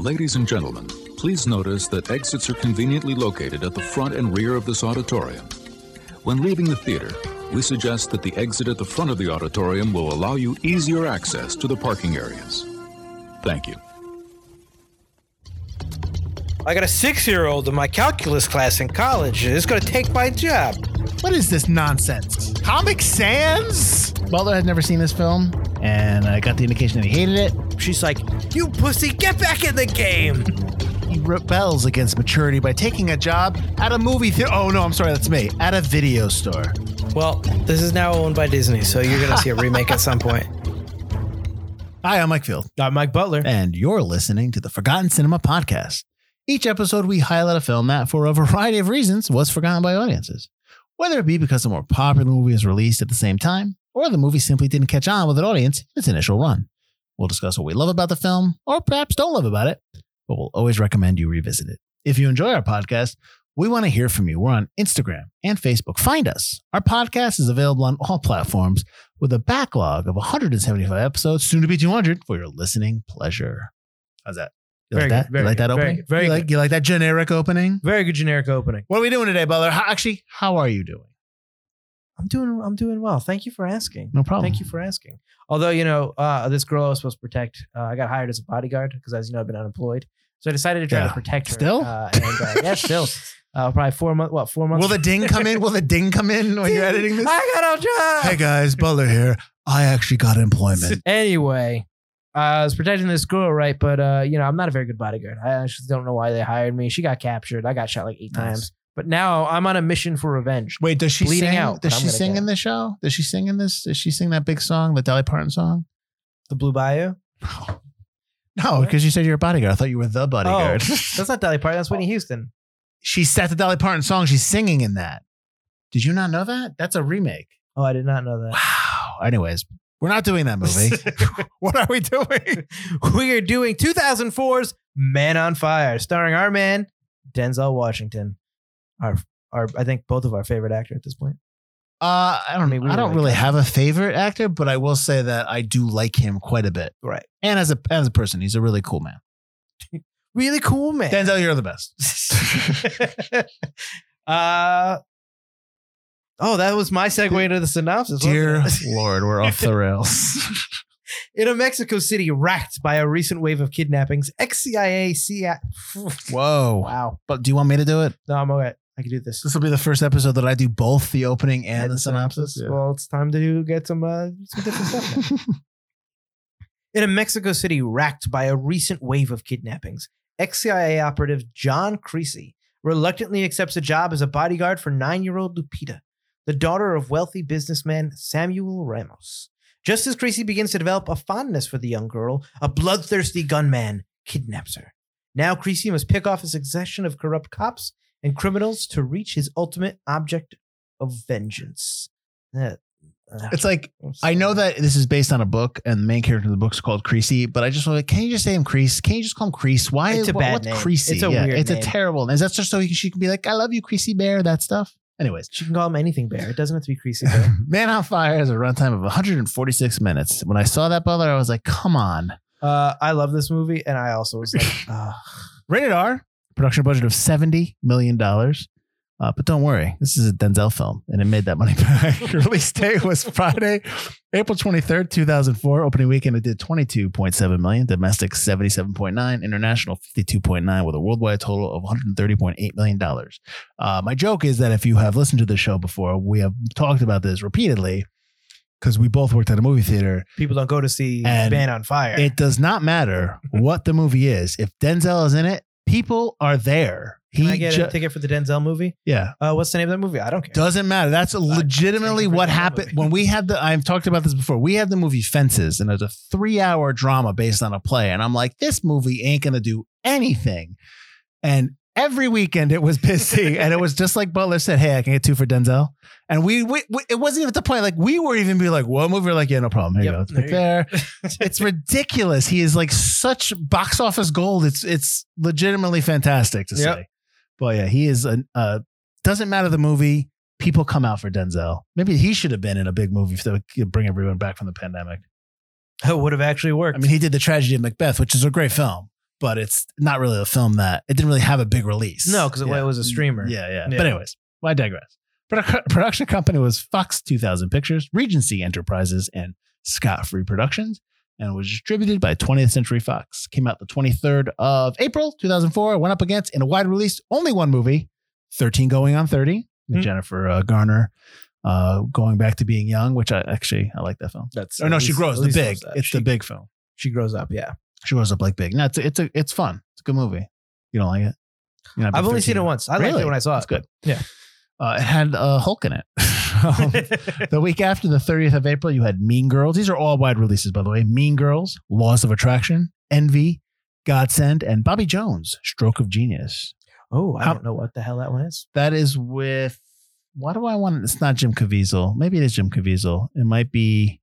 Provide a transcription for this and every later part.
Ladies and gentlemen, please notice that exits are conveniently located at the front and rear of this auditorium. When leaving the theater, we suggest that the exit at the front of the auditorium will allow you easier access to the parking areas. Thank you. I got a six year old in my calculus class in college. and It's going to take my job. What is this nonsense? Comic Sans? Butler had never seen this film, and I got the indication that he hated it. She's like, You pussy, get back in the game. He rebels against maturity by taking a job at a movie theater. Oh, no, I'm sorry, that's me. At a video store. Well, this is now owned by Disney, so you're going to see a remake at some point. Hi, I'm Mike Field, I'm Mike Butler. and you're listening to the Forgotten Cinema Podcast. Each episode, we highlight a film that, for a variety of reasons, was forgotten by audiences. Whether it be because a more popular movie was released at the same time, or the movie simply didn't catch on with an audience in its initial run. We'll discuss what we love about the film, or perhaps don't love about it, but we'll always recommend you revisit it. If you enjoy our podcast, we want to hear from you. We're on Instagram and Facebook. Find us. Our podcast is available on all platforms with a backlog of 175 episodes, soon to be 200, for your listening pleasure. How's that? You Very like that? good, very you like that good, very opening? good, very you like, good. you like that generic opening? Very good generic opening. What are we doing today, Butler? How, actually, how are you doing? I'm doing I'm doing well. Thank you for asking. No problem. Thank you for asking. Although, you know, uh, this girl I was supposed to protect, uh, I got hired as a bodyguard because, as you know, I've been unemployed. So I decided to try Yeah. to protect her. Still? Uh, and, uh, yeah, still. Uh, probably four months. What, four months? Will the ding come in? Will the ding come in when you're editing this? I got a job. Hey guys, Butler here. I actually got employment. Anyway, I was protecting this girl, right? But uh, you know, I'm not a very good bodyguard. I actually don't know why they hired me. She got captured. I got shot like eight Nice. times. But now I'm on a mission for revenge. Wait, does she Bleeding sing? out, does she gonna sing in it. this show? Does she sing in this? Does she sing that big song, the Dolly Parton song? The Blue Bayou. No, because you said you're a bodyguard. I thought you were the oh, bodyguard. Oh, that's not Dolly Parton. That's Whitney Houston. she set the Dolly Parton song. She's singing in that. Did you not know that? That's a remake. Oh, I did not know that. Wow. Anyways, we're not doing that movie. what are we doing? we are doing 2004's Man on Fire, starring our man Denzel Washington. Our, our, I think both of our favorite actor at this point. Uh, I don't. I mean, we I don't like really that. have a favorite actor, but I will say that I do like him quite a bit. Right. And as a as a person, he's a really cool man. Really cool man. Denzel, you're the best. uh, oh, that was my segue into the synopsis. Dear? Lord, we're off the rails. In a Mexico City racked by a recent wave of kidnappings, ex-CIA CIA. Whoa. Wow. But do you want me to do it? No, I'm okay. I can do this. This will be the first episode that I do both the opening and, the synopsis. Well, it's time to get some uh, some different stuff. Now. In a Mexico City racked by a recent wave of kidnappings, ex-CIA operative John Creasy reluctantly accepts a job as a bodyguard for nine-year-old Lupita, the daughter of wealthy businessman Samuel Ramos. Just as Creasy begins to develop a fondness for the young girl, a bloodthirsty gunman kidnaps her. Now Creasy must pick off a succession of corrupt cops and criminals to reach his ultimate object of vengeance. Uh, uh, It's like I know that this is based on a book, and the main character of the book is called Creasy. But I just want to, can you just say him Crease? Can you just call him Crease? Why? It's a what- bad what's name. Creasy? It's a yeah, weird It's name. a terrible. name. Is that just so he can, she can be like, "I love you, Creasy Bear"? That stuff. Anyways, She can call him anything bear. It doesn't have to be Creasy Bear. Man on Fire has a runtime of 146 minutes. When I saw that Butler, I was like, "Come on!" uh, I love this movie, and I also was like, uh, Rated R. Production budget of 70 million dollars. Uh, but don't worry, this is a Denzel film, and it made that money back. Release date was Friday, April 23rd, 2004. Opening weekend, it did 22.7 million. Domestic, 77.9. International, 52.9, with a worldwide total of 130.8 million dollars. Uh, my joke is that if you have listened to the show before, we have talked about this repeatedly because we both worked at a movie theater. people don't go to see And Man on Fire. It does not matter what the movie is. If Denzel is in it, people are there. Can He I get ju- a ticket for the Denzel movie? yeah. Uh, what's the name of that movie? I don't care. Doesn't matter. That's legitimately you for what happened when we had the. I've talked about this before. We had the movie Fences, and it's a three-hour drama based on a play. And I'm like, this movie ain't gonna do anything. And every weekend it was busy, and it was just like Butler said, "Hey, I can get two for Denzel." And we, we, we it wasn't even at the point like we weren't even be like, "What movie?" We're like, "Yeah, no problem. Here you Yep, go. It's there there." it's ridiculous. He is like such box office gold. It's it's legitimately fantastic to Yep. say. But yeah, he is a uh, doesn't matter the movie. People come out for Denzel. Maybe he should have been in a big movie to bring everyone back from the pandemic. It would have actually worked. I mean, he did the tragedy of Macbeth, which is a great film. but it's not really a film that it didn't really have a big release. No, because it, was a streamer. Yeah, yeah. Yeah. But anyways, well, I digress. Produ- production company was Fox 2000 Pictures, Regency Enterprises, and Scott Free Productions, and was distributed by 20th Century Fox. Came out the 23rd of April 2004. Went up against in a wide release only one movie, 13 Going on 30, with Hmm. Jennifer uh, Garner. Uh, going back to being young, which I actually I like that film. That's Or no, at she grows the big. It's she, the big film. She grows up. Yeah, She grows up like big. No, it's a, it's a it's fun. It's a good movie. You don't like it? You're not a I've only seen it once. I liked it when I saw That's it. good. Yeah. Uh, it had uh, Hulk in it. Um, the week after the 30th of April, you had Mean Girls. These are all wide releases, by the way. Mean Girls, Laws of Attraction, Envy, Godsend, and Bobby Jones, Stroke of Genius. oh, I How- don't know what the hell that one is. That is with, why do I want, it's not Jim Caviezel. Maybe it is Jim Caviezel. It might be,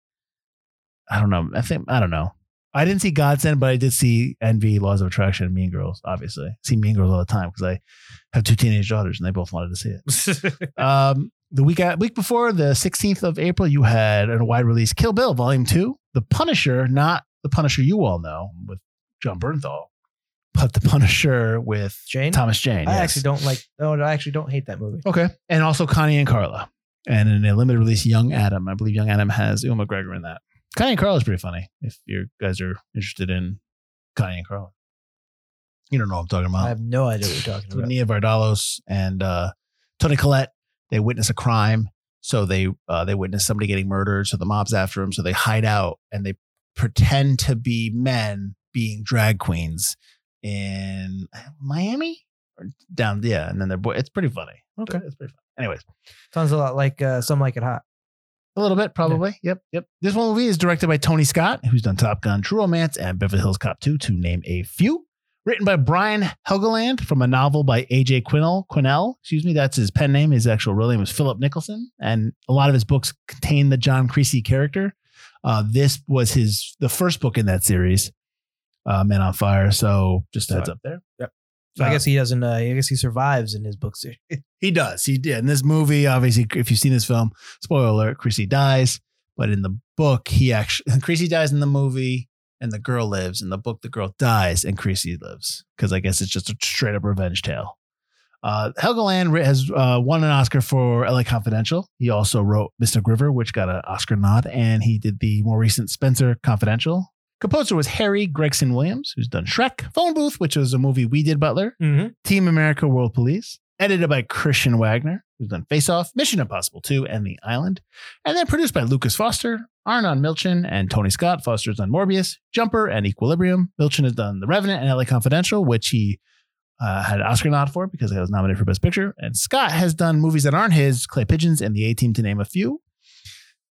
I don't know. I think, I don't know. I didn't see Godsend, but I did see Envy, Laws of Attraction, Mean Girls, obviously. I see Mean Girls all the time because I have two teenage daughters and they both wanted to see it. Um, the week week before the 16th of April, you had a wide release Kill Bill Volume Two, The Punisher, not the Punisher you all know with Jon Bernthal, but the Punisher with Jane. Thomas Jane. I yes. actually don't like. Oh, I actually don't hate that movie. Okay, and also Connie and Carla, and in a limited release, Young Adam. I believe Young Adam has Ewan McGregor in that. Connie and Carla is pretty funny. If you guys are interested in Connie and Carla, you don't know what I'm talking about. I have no idea what you're talking about. Nia Vardalos and uh, Toni Collette. They witness a crime, so they uh, they witness somebody getting murdered. So the mob's after them. So they hide out and they pretend to be men being drag queens in Miami or down yeah. And then they're boy. It's pretty funny. Okay. it's pretty fun. Anyways, Sounds a lot like uh, Some Like It Hot. A little bit probably. Yep, yep. This one movie is directed by Tony Scott, who's done Top Gun, True Romance, and Beverly Hills Cop 2, to name a few. Written by Brian Helgeland from a novel by AJ Quinnell. Quinnell, excuse me, that's his pen name. His actual real name is Philip Nicholson, and a lot of his books contain the John Creasy character. Uh, this was his the first book in that series, uh, Men on Fire. So just a heads up there. So I guess he doesn't. Uh, I guess he survives in his book series. He does. He did. In this movie, obviously, if you've seen this film, spoiler alert, Creasy dies. But in the book, he actually Creasy dies in the movie, and the girl lives. In the book, the girl dies, and Creasy lives because I guess it's just a straight up revenge tale. Uh, Helgeland has uh, won an Oscar for LA Confidential. He also wrote Mystic River, which got an Oscar nod, and he did the more recent Spencer Confidential. Composer was Harry Gregson Williams, who's done Shrek, Phone Booth, which was a movie we did, Butler, Mm-hmm. Team America World Police, edited by Christian Wagner, who's done Face Off, Mission Impossible 2, and The Island, and then produced by Lucas Foster, Arnon Milchan, and Tony Scott. Foster's done Morbius, Jumper, and Equilibrium. Milchan has done The Revenant and LA Confidential, which he uh, had an Oscar nod for because he was nominated for Best Picture. And Scott has done movies that aren't his, Clay Pigeons and The A Team, to name a few.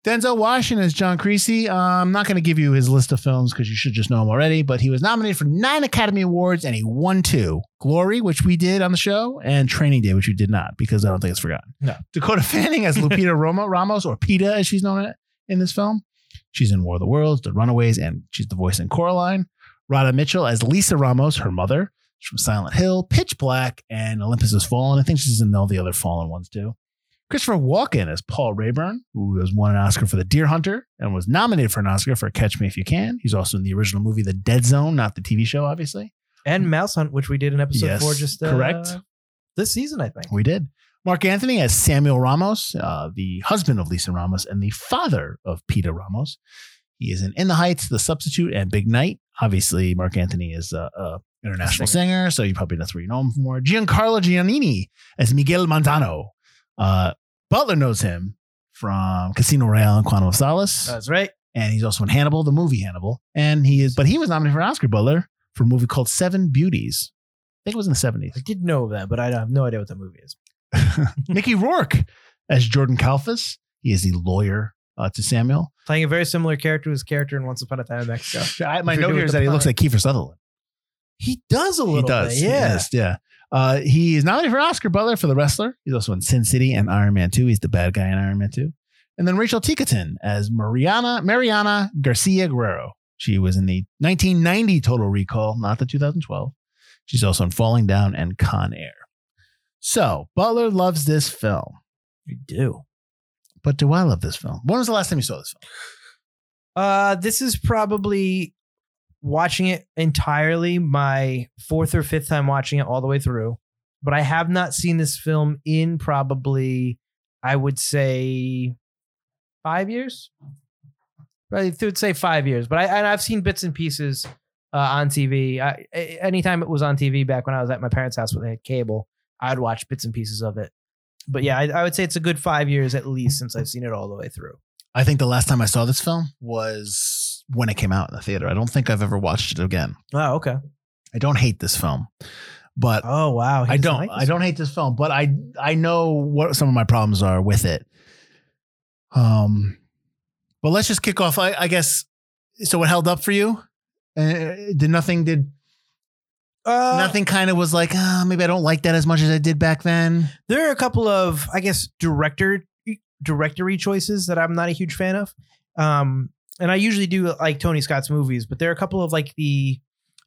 Denzel Washington is John Creasy. Uh, I'm not going to give you his list of films because you should just know him already, but he was nominated for nine Academy Awards and he won two Glory, which we did on the show, and Training Day, which we did not because I don't think it's forgotten. No. Dakota Fanning as Lupita Roma, Ramos, or Pita as she's known in this film. She's in War of the Worlds, The Runaways, and she's the voice in Coraline. Radha Mitchell as Lisa Ramos, her mother. She's from Silent Hill, Pitch Black, and Olympus Has Fallen. I think she's in all the other Fallen ones too. Christopher Walken as Paul Rayburn, who has won an Oscar for The Deer Hunter and was nominated for an Oscar for Catch Me If You Can. He's also in the original movie The Dead Zone, not the TV show, obviously. And Mouse Hunt, which we did in episode Yes, four, just uh, correct. this season, I think. We did. Marc Anthony as Samuel Ramos, uh, the husband of Lisa Ramos and the father of Peter Ramos. He is in In the Heights, The Substitute, and Big Night. Obviously, Marc Anthony is a, a international singer, so you probably that's where you know him more. Giancarlo Giannini as Miguel Manzano. Uh, Butler knows him from Casino Royale and Quantum of Solace, That's right. and he's also in Hannibal, the movie Hannibal. And he is, but he was nominated for an Oscar Butler for a movie called Seven Beauties. I think it was in the seventies. I did know that, but I have no idea what that movie is. Mickey Rourke as Jordan Kalfas. He is the lawyer uh, to Samuel. Playing a very similar character to his character in Once Upon a Time in Mexico. I, my note here is that he looks like Kiefer Sutherland. He does a little he does. bit. Yeah. Yes, yeah. Uh, he is nominated for Oscar Butler for The Wrestler. He's also in Sin City and Iron Man 2. He's the bad guy in Iron Man 2. And then Rachel Ticotin as Mariana Mariana Garcia Guerrero. She was in the 1990 Total Recall, not the 2012. She's also in Falling Down and Con Air. So Butler loves this film. We do. But do I love this film? When was the last time you saw this film? Uh, this is probably watching it entirely, my fourth or fifth time watching it all the way through. But I have not seen this film in probably, I would say, five years. I would say five years, but I and I've seen bits and pieces uh, on TV. I, anytime it was on TV back when I was at my parents' house when they had cable, I'd watch bits and pieces of it. But yeah, I, I would say it's a good five years at least since I've seen it all the way through. I think the last time I saw this film was when it came out in the theater. I don't think I've ever watched it again. Oh, okay. I don't hate this film, but Oh, wow. I don't. like I don't hate this film, but I I know what some of my problems are with it. Um, but let's just kick off. I, I guess. So it held up for you. Uh, did nothing? Did Uh, nothing? Kind of was like, ah, maybe I don't like that as much as I did back then. There are a couple of, I guess, director directory choices that I'm not a huge fan of. Um, and I usually do like Tony Scott's movies, but there are a couple of like the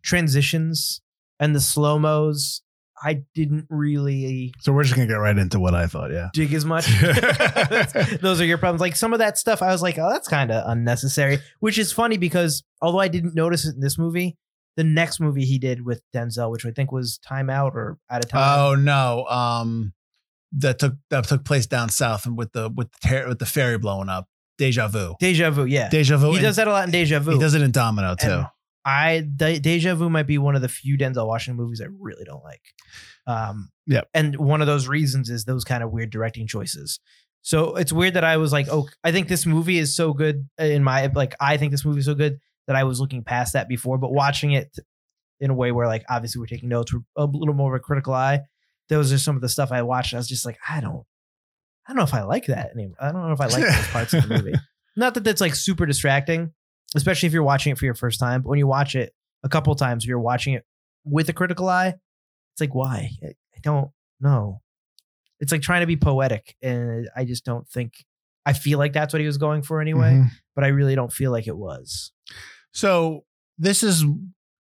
transitions and the slow mos. I didn't really So we're just gonna get right into what I thought. Yeah. dig as much. Those are your problems. Like some of that stuff, I was like, oh, that's kind of unnecessary. Which is funny because although I didn't notice it in this movie, the next movie he did with Denzel, which I think was Time Out or Out of Time. Oh no. Um, that took that took place down south and with the with the ter- with the ferry blowing up. Deja vu. Deja Vu, yeah. Deja vu. he and does that a lot in Deja Vu. He does it in Domino too. And I De- Deja Vu might be one of the few Denzel Washington movies I really don't like. Um, Yep. And one of those reasons is those kind of weird directing choices. So it's weird that I was like, oh, I think this movie is so good in my like I think this movie is so good that I was looking past that before, but watching it in a way where like obviously we're taking notes, we're a little more of a critical eye. Those are some of the stuff I watched. I was just like, I don't, I don't know if I like that anymore. I don't know if I like those parts of the movie. Not that that's like super distracting, especially if you're watching it for your first time. But when you watch it a couple times, you're watching it with a critical eye. It's like, why? I don't know. It's like trying to be poetic, and I just don't think. I feel like that's what he was going for anyway, Mhm. but I really don't feel like it was. So this is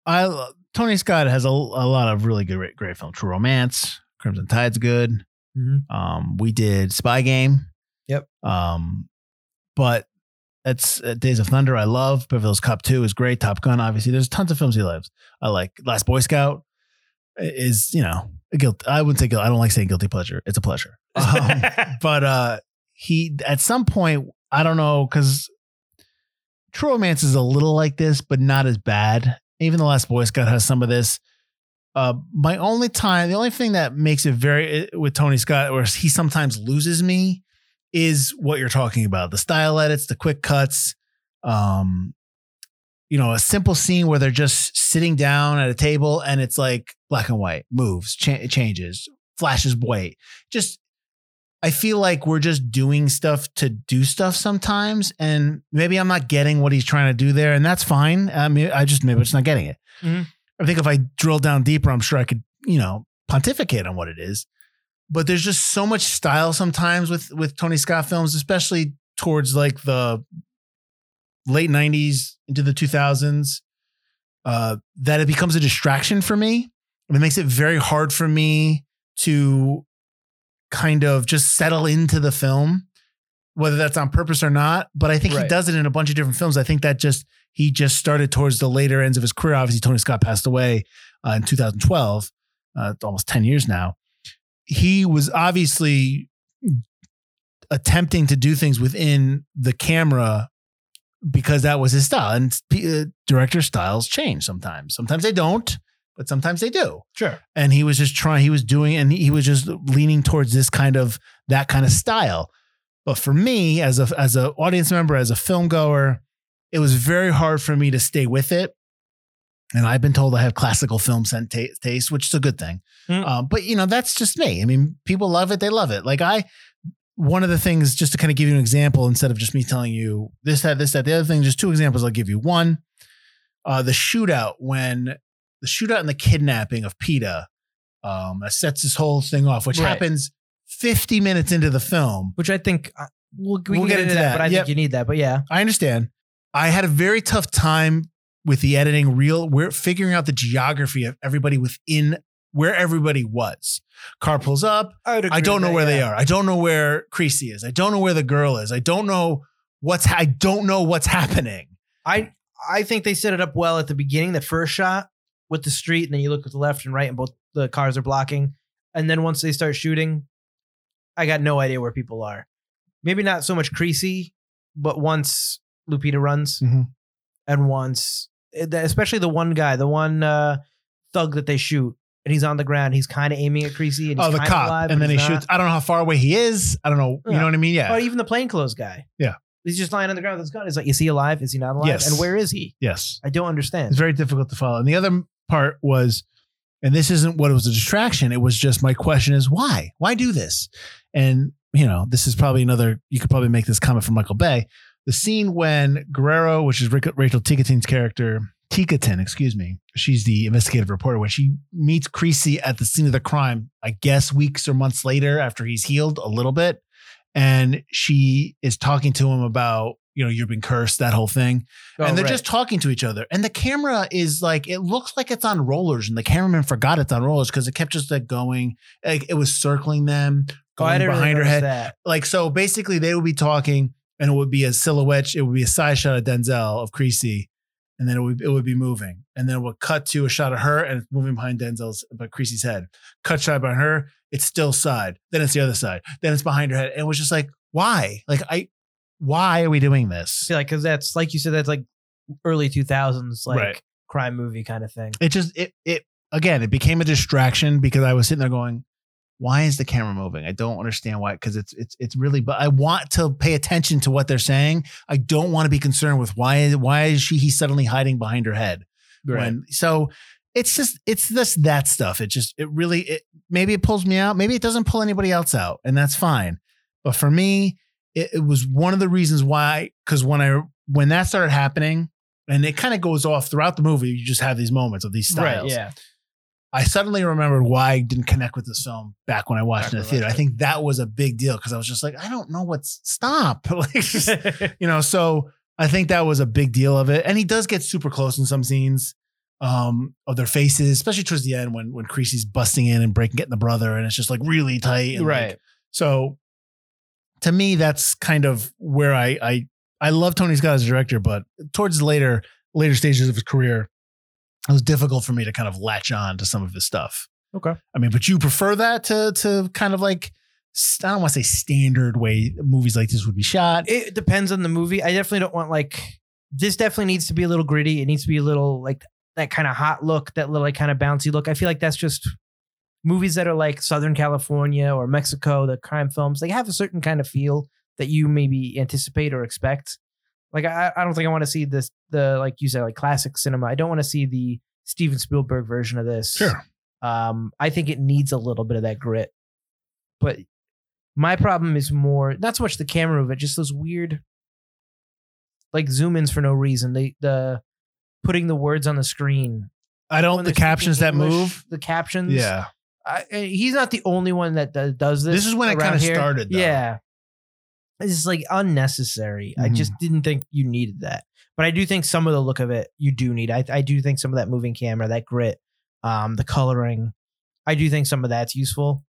I Tony Scott has a, a lot of really good great film. True Romance, Crimson Tide's good. Mhm. Um, we did Spy Game. Yep. Um, but that's uh, Days of Thunder. I love Beverly Hills Cop Two is great. Top Gun, obviously. There's tons of films he loves. I like Last Boy Scout. Is you know a guilt. I wouldn't say guilt. I don't like saying guilty pleasure. It's a pleasure. Um, but uh he at some point i don't know because true romance is a little like this but not as bad even the last boy scout has some of this uh my only time the only thing that makes it very with tony scott where he sometimes loses me is what you're talking about the style edits the quick cuts um you know a simple scene where they're just sitting down at a table and it's like black and white moves cha- changes flashes white just I feel like we're just doing stuff to do stuff sometimes, and maybe I'm not getting what he's trying to do there, and that's fine. I mean, I just maybe I'm just not getting it. Mhm. I think if I drill down deeper, I'm sure I could, you know, pontificate on what it is. But there's just so much style sometimes with with Tony Scott films, especially towards like the late '90s into the 2000s, uh, that it becomes a distraction for me, it makes it very hard for me to kind of just settle into the film, whether that's on purpose or not. But I think he does it in a bunch of different films. I think that just he just started towards the later ends of his career. Obviously, Tony Scott passed away uh, in 2012. Uh, almost 10 years now. He was obviously attempting to do things within the camera because that was his style. And uh, director styles change sometimes. Sometimes they don't, but sometimes they do Sure. and he was just trying he was doing and he was just leaning towards this kind of that kind of style but for me as a as an audience member as a film goer it was very hard for me to stay with it and i've been told i have classical film taste which is a good thing Mm. um, but you know that's just me i mean people love it they love it like i one of the things just to kind of give you an example instead of just me telling you this that this that the other thing just two examples i'll give you one uh, the shootout when the shootout and the kidnapping of Pita um, sets this whole thing off, which Right. happens 50 minutes into the film. Which I think uh, we'll, we can get, into that, but I Yep. think you need that. But yeah. I understand. I had a very tough time with the editing, real, we're figuring out the geography of everybody within where everybody was. Car pulls up. I, I don't know where they are. I don't know where Creasy is. I don't know where the girl is. I don't know what's, I don't know what's happening. I I think they set it up well at the beginning, that first shot with the street, and then you look at the left and right, and both the cars are blocking. And then once they start shooting, I got no idea where people are. Maybe not so much Creasy, but once Lupita runs, Mhm. and once, eh, especially the one guy, the one uh, thug that they shoot, and he's on the ground, he's kind of aiming at Creasy, and he's Oh, the cop, alive, and then he not. shoots. I don't know how far away he is. I don't know. You know what I mean? Yeah. Or even the plainclothes guy. Yeah. He's just lying on the ground with his gun. It's like, is he alive? Is he not alive? Yes. And where is he? yes. I don't understand. It's very difficult to follow. And the other part was, and this isn't what it was a distraction. It was just my question is why? Why do this? And you know, this is probably another. You could probably make this comment from Michael Bay. The scene when Guerrero, which is Rachel Ticotin's character, Ticotin, excuse me, she's the investigative reporter. When she meets Creasy at the scene of the crime, I guess weeks or months later after he's healed a little bit, and she is talking to him about you know you've been cursed, that whole thing oh, and Oh, they're right. just talking to each other. And the camera is like it looks like it's on rollers, and the cameraman forgot it's on rollers because it kept just like going, like it was circling them, Oh, going didn't behind really her head. that. Like so, basically they would be talking, and it would be a silhouette. It would be a side shot of Denzel of Creasy, and then it would it would be moving, and then it would cut to a shot of her, and it's moving behind Denzel's uh, but Creasy's head. Cut shot behind her, it's still side. Then it's the other side. Then it's behind her head. And it was just like, why? Like I. Why are we doing this? Feel like because that's like you said, that's like early two thousands, like Right. crime movie kind of thing. it just it it again it became a distraction because I was sitting there going, why is the camera moving? I don't understand why because it's it's it's really but I want to pay attention to what they're saying. I don't want to be concerned with why why is she he suddenly hiding behind her head when so it's just it's this that stuff. It just it really it maybe it pulls me out, maybe it doesn't pull anybody else out, and that's fine. But for me, it, it was one of the reasons why because when I when that started happening, and it kind of goes off throughout the movie, you just have these moments of these styles. Right, yeah. I suddenly remembered why I didn't connect with this film back when I watched it in the theater. I think that was a big deal because I was just like, I don't know what's stop. like, just- you know, so I think that was a big deal of it. And he does get super close in some scenes um, of their faces, especially towards the end when when Creasy's busting in and breaking, getting the brother, and it's just like really tight. And like- right. so to me, that's kind of where I I I love Tony Scott as a director, but towards later later stages of his career, it was difficult for me to kind of latch on to some of his stuff. Okay. I mean, but you prefer that to to kind of like I don't want to say standard way movies like this would be shot. It depends on the movie. I definitely don't want like this. Definitely needs to be a little gritty. It needs to be a little like that kind of hot look, that little like kind of bouncy look. I feel like that's just movies that are like Southern California or Mexico, the crime films. They have a certain kind of feel that you maybe anticipate or expect. Like I, I don't think I want to see this the like you said like classic cinema. I don't want to see the Steven Spielberg version of this. Sure. Um, I think it needs a little bit of that grit. But my problem is more not so much the camera of it, just those weird like zoom ins for no reason. They the putting the words on the screen. I don't the captions that English, move. The captions. Yeah. I, I- he's not the only one that does, does this. This is when it kinda started, though. Yeah. It's like unnecessary. I Mhm. just didn't think you needed that. But I do think some of the look of it you do need. I, I do think some of that moving camera, that grit, um, the coloring, I do think some of that's useful.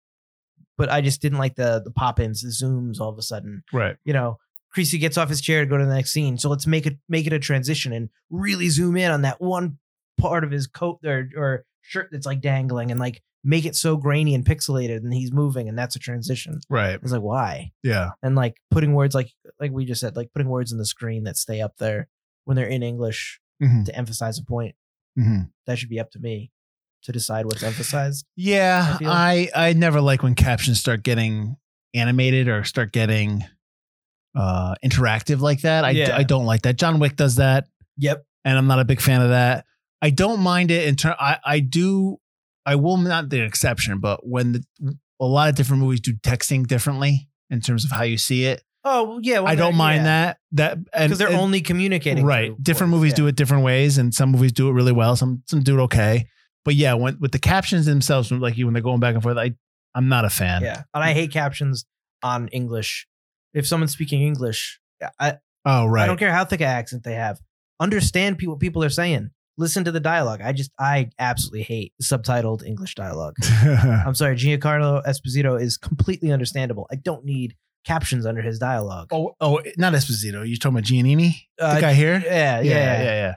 But I just didn't like the the pop ins, the zooms all of a sudden. Right. You know, Creasy gets off his chair to go to the next scene. So let's make it make it a transition and really zoom in on that one part of his coat or or shirt that's like dangling and like make it so grainy and pixelated and he's moving and that's a transition. Right. It's like why? Yeah. And like putting words like like we just said, like putting words in the screen that stay up there when they're in English Mhm. to emphasize a point. Mhm. That should be up to me to decide what's emphasized. Yeah, I. I I never like when captions start getting animated or start getting uh interactive like that. I Yeah. I don't like that. John Wick does that, Yep. and I'm not a big fan of that. I don't mind it in turn. I I do. I will not the exception, but when the, a lot of different movies do texting differently in terms of how you see it, Oh yeah. I don't mind that. That because they're and- only communicating. right. Different movies do it different ways, and some movies do it really well. Some some do it okay. But yeah, when with the captions themselves, like you when they're going back and forth, I I'm not a fan. Yeah, and I hate captions on English. If someone's speaking English, I Oh right. I don't care how thick an accent they have. Understand what people are saying. Listen to the dialogue. I just I absolutely hate subtitled English dialogue. I'm sorry, Giancarlo Esposito is completely understandable. I don't need captions under his dialogue. Oh, oh, not Esposito. You're talking about Giannini, Uh, the guy here. yeah, yeah, yeah, yeah, yeah.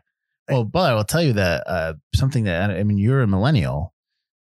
Well, but I will tell you that uh, something that I mean, you're a millennial.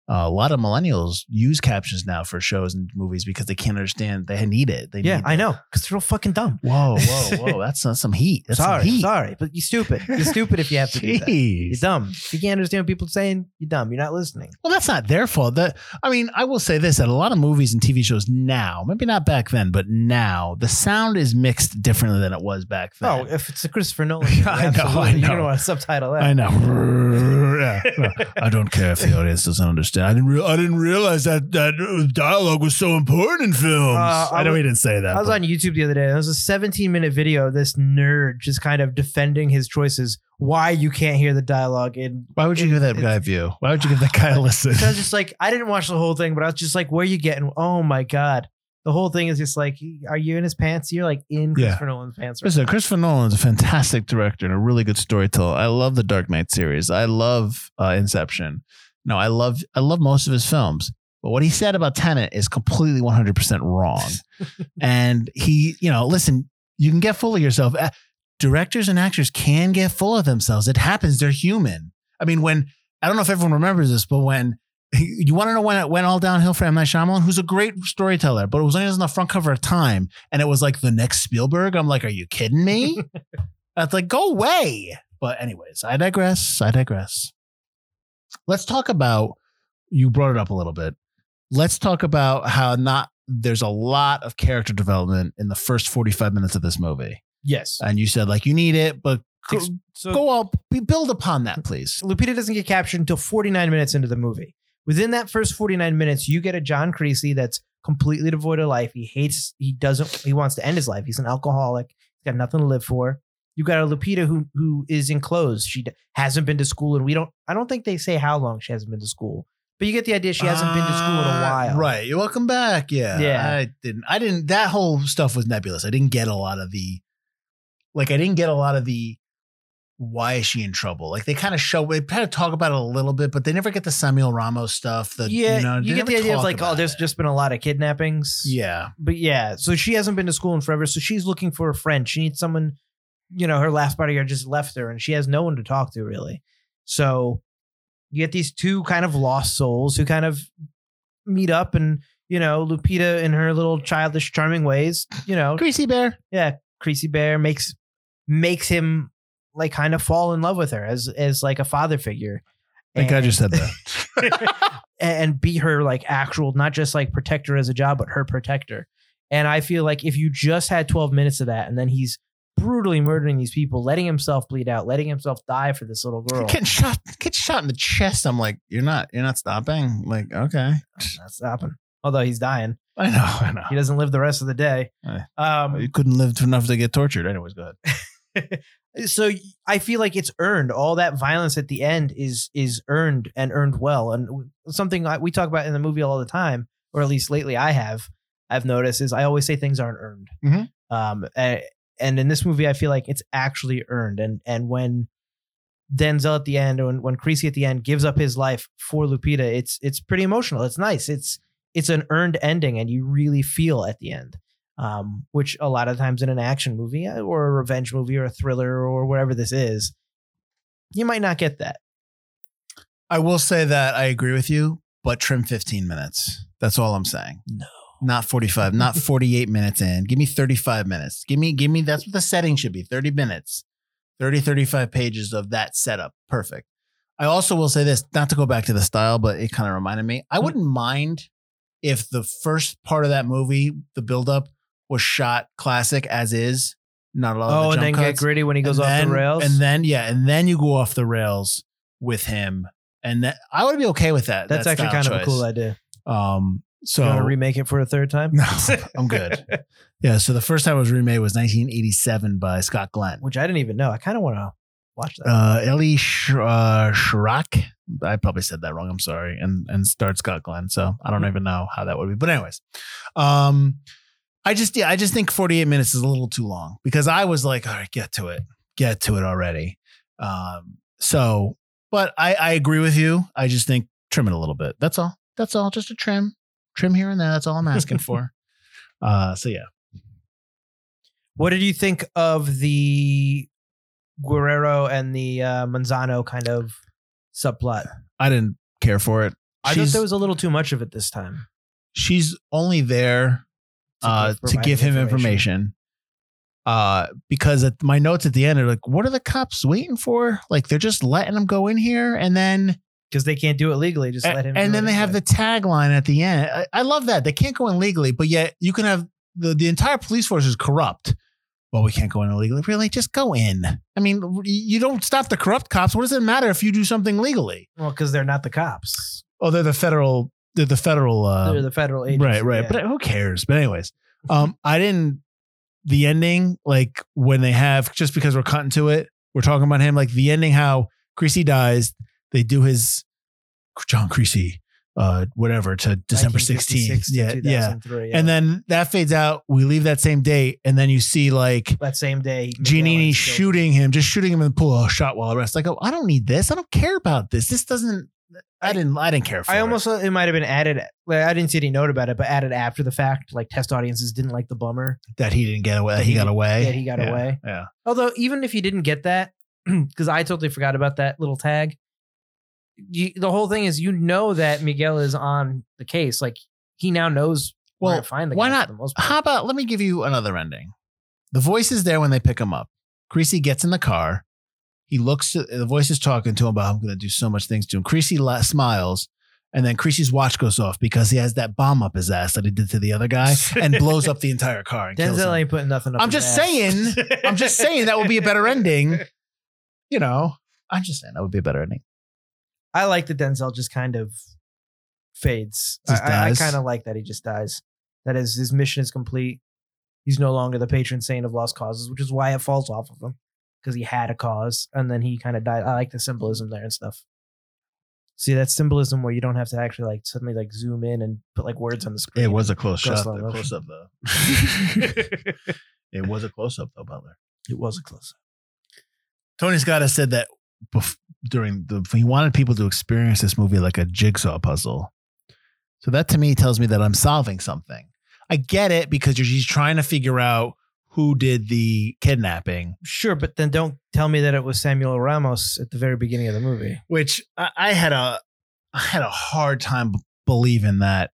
Uh, a lot of millennials use captions now for shows and movies because they can't understand. They need it. They Yeah, need I know because they're all fucking dumb. Whoa, whoa, whoa! That's some heat. That's sorry, some heat. sorry, but you're stupid. You're stupid if you have to do that. You're dumb. If you can't understand what people are saying, you're dumb. You're not listening. Well, that's not their fault. That I mean, I will say this: that a lot of movies and TV shows now, maybe not back then, but now, the sound is mixed differently than it was back then. Oh, if it's a Christopher Nolan, I know, I You're know. gonna want to subtitle that. I know. Yeah. No, I don't care if the audience doesn't understand. I didn't. Re- I didn't realize that that dialogue was so important in films. Uh, I I know was- he didn't say that. I was but- on YouTube the other day. and It was a 17 minute video of this nerd just kind of defending his choices. Why you can't hear the dialogue in Why would you give that guy a view? Why would you give that guy a listen? So I was just like, I didn't watch the whole thing, but I was just like, where you getting? Oh my god, the whole thing is just like, are you in his pants? You're like in Yeah. Christopher Nolan's pants. Right Listen, now. Christopher Nolan's a fantastic director and a really good storyteller. I love the Dark Knight series. I love uh, Inception. No, I love I love most of his films. But what he said about Tenet is completely 100% wrong. and he, you know, listen, you can get full of yourself. Directors and actors can get full of themselves. It happens. They're human. I mean, when I don't know if everyone remembers this, but when you want to know when it went all downhill for M. Night Shyamalan, who's a great storyteller, but it was only on the front cover of Time, and it was like the next Spielberg. I'm like, are you kidding me? That's like, go away. But anyways, I digress. I digress. Let's talk about. You brought it up a little bit. Let's talk about how not there's a lot of character development in the first 45 minutes of this movie, yes. and you said like you need it, but go, So go up, build upon that, please. Lupita doesn't get captured until 49 minutes into the movie. Within that first 49 minutes, you get a John Creasy that's completely devoid of life. He hates, he doesn't, he wants to end his life. He's an alcoholic. He's got nothing to live for. You got a Lupita who who is enclosed. She hasn't been to school, and we don't. I don't think they say how long she hasn't been to school, but you get the idea. She hasn't been to school in a Uh, while. Right. You're welcome back. Yeah. Yeah. I didn't. I didn't. That whole stuff was nebulous. I didn't get a lot of the, like, I didn't get a lot of the. Why is she in trouble? Like they kind of show, they kind of talk about it a little bit, but they never get the Samuel Ramos stuff. The Yeah, you, know, you get the idea of like, oh, there's it. just been a lot of kidnappings. yeah, but yeah, so she hasn't been to school in forever. So she's looking for a friend. She needs someone, you know, her last bodyguard just left her and she has no one to talk to really. So you get these two kind of lost souls who kind of meet up and, you know, Lupita in her little childish, charming ways, you know, Greasy Bear. yeah, Creasy Bear makes makes him like kind of fall in love with her as as like a father figure. I think I just said that. and be her like actual, not just like protect her as a job, but her protector. And I feel like if you just had 12 minutes of that and then he's brutally murdering these people, letting himself bleed out, letting himself die for this little girl. getting shot, get shot in the chest. I'm like, you're not, you're not stopping. Like, okay, Not stopping. Although he's dying. I know, I know. He doesn't live the rest of the day. Right. Um, You couldn't live enough to get tortured. Anyways, go ahead. so I feel like it's earned. All that violence at the end is is earned and earned well. And something I, we talk about in the movie all the time, or at least lately I have, I've noticed is I always say things aren't earned. Mhm. Um, a- and in this movie, I feel like it's actually earned. And and when Denzel at the end, or when when Creasy at the end gives up his life for Lupita, it's it's pretty emotional. It's nice. It's it's an earned ending, and you really feel at the end um, which a lot of times in an action movie uh, or a revenge movie or a thriller or whatever this is, you might not get that. I will say that I agree with you, but trim 15 minutes. That's all I'm saying. No. Not 45, not 48 minutes in. Give me 35 minutes. Give me, give me, that's what the setting should be 30 minutes, 30, 35 pages of that setup. Perfect. I also will say this, not to go back to the style, but it kind of reminded me. I wouldn't mind if the first part of that movie, the buildup, was shot classic as is. Not a lot of Oh, the and jump then get cuts. gritty when he goes And off then- the rails. And then yeah, and then you go off the rails with him, and that, I would be okay with that. that's that actually kind of a cool idea. Um, so you want to remake it for a third time? no, I'm good. Yeah, so the first time it was remade was 1987 by Scott Glenn. Which I didn't even know. I kind of want to watch that. Uh, Ellie Sh- uh, Schrock. I probably said that wrong. I'm sorry. And and starred Scott Glenn. So I don't even know how that would be. But anyways, um, I just yeah, I just think 48 minutes is a little too long because I was like, all right, get to it, get to it already. Um, so, but I I agree with you. I just think trim it a little bit. That's all. That's all. Just a trim, trim here and there. That's all I'm asking for. Uh, so yeah. What did you think of the Guerrero and the uh, Manzano kind of subplot? I didn't care for it. I thought there was a little too much of it this time. She's only there To uh, give- to give him information. Uh, because at my notes at the end are like, what are the cops waiting for? Like they're just letting him go in here, and then because they can't do it legally. Just A- let him. and then they have the tagline at the end. I, I love that. They can't go in legally, but yet you can have the, the entire police force is corrupt. Well, we can't go in illegally. Really? Just go in. I mean, you don't stop the corrupt cops. What does it matter if you do something legally? well because they're not the cops. Oh, they're the federal. They're the federal. Uh, they're the federal agency. right, right. yeah. But who cares? But anyways, um, I didn't. The ending, like when they have, just because we're cutting to it, we're talking about him. Like the ending, how Creasy dies. They do his John Creasy, uh, whatever to December 1956 16th. to Yeah, yeah. And then that fades out. We leave that same date, and then you see like that same day, Giannini shooting him, just shooting him in the pool. Oh, shot while arrest. Like, oh, I don't need this. I don't care about this. This doesn't. I didn't. I didn't care for. I it. almost thought it might have been added. Like, I didn't see any note about it, but added after the fact. Like test audiences didn't like the bummer that he didn't get away. That he, he- got away. that he got Yeah, away. Yeah. Although even if you didn't get that, because I totally forgot about that little tag. You, the whole thing is, you know that Miguel is on the case. Like he now knows where Well, to find the why guy not? Most part. How about let me give you another ending. The voice is there when they pick him up. Creasy gets in the car. He looks to the voice is talking to him about I'm going to do so much things to him. Creasy la- smiles, and then Creasy's watch goes off because he has that bomb up his ass that he did to the other guy and blows up the entire car. And kills Denzel ain't putting nothing up. I'm just ass. saying. I'm just saying that would be a better ending. You know, I'm just saying that would be a better ending. I like that Denzel just kind of fades. Just I, I, kind of like that he just dies. That is his mission is complete. He's no longer the patron saint of lost causes, which is why it falls off of him because he had a cause and then he kind of died. I like the symbolism there and stuff. See that symbolism where you don't have to actually like suddenly like zoom in and put like words on the screen. It was a close shot. though. Close up though. it was a close up though, Butler. It was a close. Up. Tony Scott has said that bef- during the he wanted people to experience this movie like a jigsaw puzzle. So that to me tells me that I'm solving something. I get it because you're he's trying to figure out who did the kidnapping, Sure, but then don't tell me that it was Samuel Ramos at the very beginning of the movie. which I, I had a I had a hard time believing that.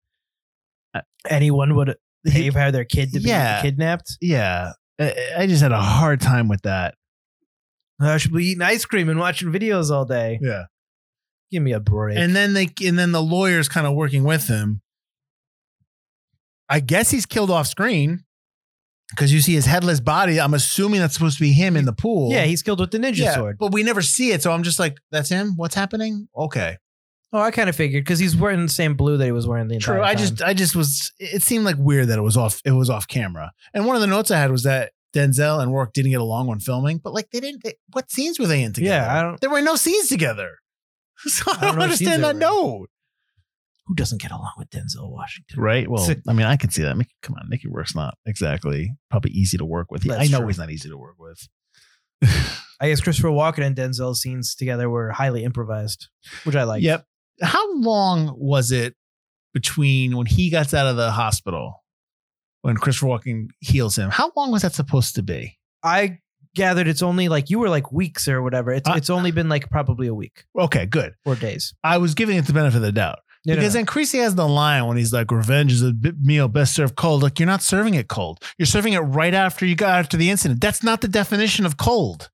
Uh, Anyone would pay for their kid to be Yeah. kidnapped. yeah, I, I just had a hard time with that. I should be eating ice cream and watching videos all day. Yeah. Give me a break. And then they and then the lawyer's kind of working with him. I guess he's killed off screen because you see his headless body. I'm assuming that's supposed to be him in the pool. yeah, he's killed with the ninja Yeah, sword. but we never see it. So I'm just like, that's him. What's happening? Okay, Oh, I kind of figured because he's wearing the same blue that he was wearing the entire true. I time. just, I just was. It seemed like weird that it was off. It was off camera. And one of the notes I had was that Denzel and Rourke didn't get along when filming. But like, they didn't. They, what scenes were they in together? Yeah, I don't- There were no scenes together. So I I don't, don't know what scenes understand that note. Who doesn't get along with Denzel Washington? Right. Well, I mean, I can see that. Mickey, come on, Mickey Rourke's not exactly probably easy to work with. He- I know true. he's not easy to work with. I guess Christopher Walken and Denzel scenes together were highly improvised, which I like. yep. How long was it between when he gets out of the hospital when Christopher Walken heals him? How long was that supposed to be? I gathered it's only like you were like weeks or whatever. It's I- it's only uh, been like probably a week Okay, good. or days. I was giving it the benefit of the doubt No, no, because no. then Creasy has the line when he's like, "Revenge is a bit meal best served cold." Like you're not serving it cold. You're serving it right after you got after the incident. That's not the definition of cold.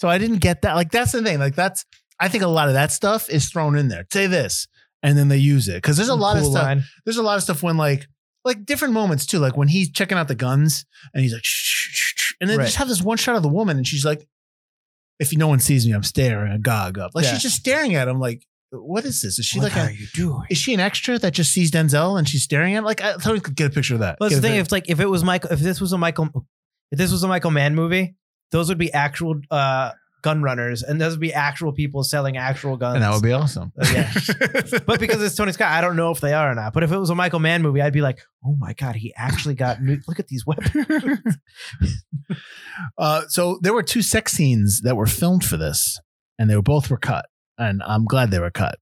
So I didn't get that. Like that's the thing. Like that's I think a lot of that stuff is thrown in there. Say this, and then they use it because there's a lot of Cool stuff. line. There's a lot of stuff when like like different moments too. Like when he's checking out the guns and he's like, shh, shh, shh, and then Right. just have this one shot of the woman and she's like, "If no one sees me, I'm staring agog up." Like Yeah. she's just staring at him. Like, what is this? Is she like a are you doing? is she an extra that just sees Denzel and she's staring at him? Like I thought we could get a picture of that. Well, that's Get the a thing. If like if it was Michael, if this was a Michael, if this was a Michael Mann movie, those would be actual uh, gun runners, and those would be actual people selling actual guns. and that would be awesome. Uh, yeah. but because it's Tony Scott, I don't know if they are or not. But if it was a Michael Mann movie, I'd be like, oh my god, he actually got new. Look at these weapons. uh, so there were two sex scenes that were filmed for this, and they were both were cut, and I'm glad they were cut.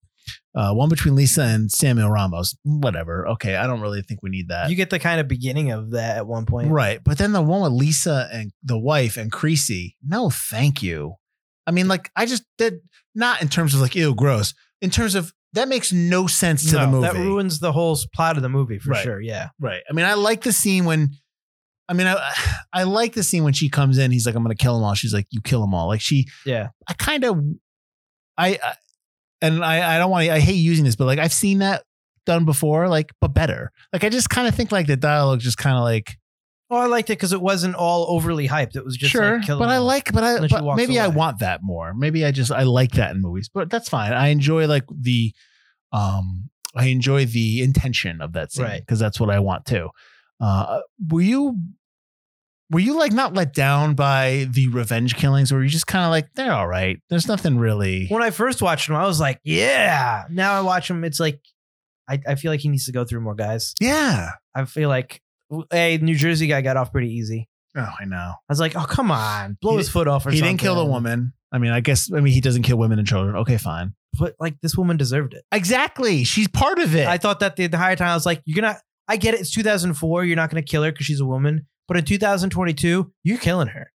Uh, one between Lisa and Samuel Ramos. Whatever. Okay, I don't really think we need that. You get the kind of beginning of that at one point. Right. But then the one with Lisa and the wife and Creasy, no, thank you. I mean, like, I just did not in terms of like, ew, gross. In terms of that makes no sense to No, the movie. That ruins the whole plot of the movie for Right. sure. Yeah. right. I mean, I like the scene when, I mean, I, I like the scene when she comes in. He's like, I'm going to kill them all. She's like, you kill them all. Like, she, Yeah. I kind of, I, I, and I, I don't want to, I hate using this, but like, I've seen that done before, like, but better. Like, I just kind of think like the dialogue just kind of like, Well, I liked it because it wasn't all overly hyped. It was just sure, like but I like, but I, but maybe I want that more. Maybe I just I like that in movies, but that's fine. I enjoy like the, um, I enjoy the intention of that scene Right. because that's what I want too. Uh, were you, were you like not let down by the revenge killings, or were you just kind of like they're all right? There's nothing really. When I first watched him, I was like, yeah. Now I watch him, it's like, I, I feel like he needs to go through more guys. Yeah. I feel like, a New Jersey guy got off pretty easy. Oh, I know. I was like, oh, come on. Blow He his foot off or He something. didn't kill the woman. I mean, I guess. I mean, he doesn't kill women and children. Okay, fine. But like, this woman deserved it. Exactly. She's part of it. I thought that the entire time. I was like, you're gonna. I get it. It's 2004. You're not gonna kill her because she's a woman. But in 2022, you're killing her.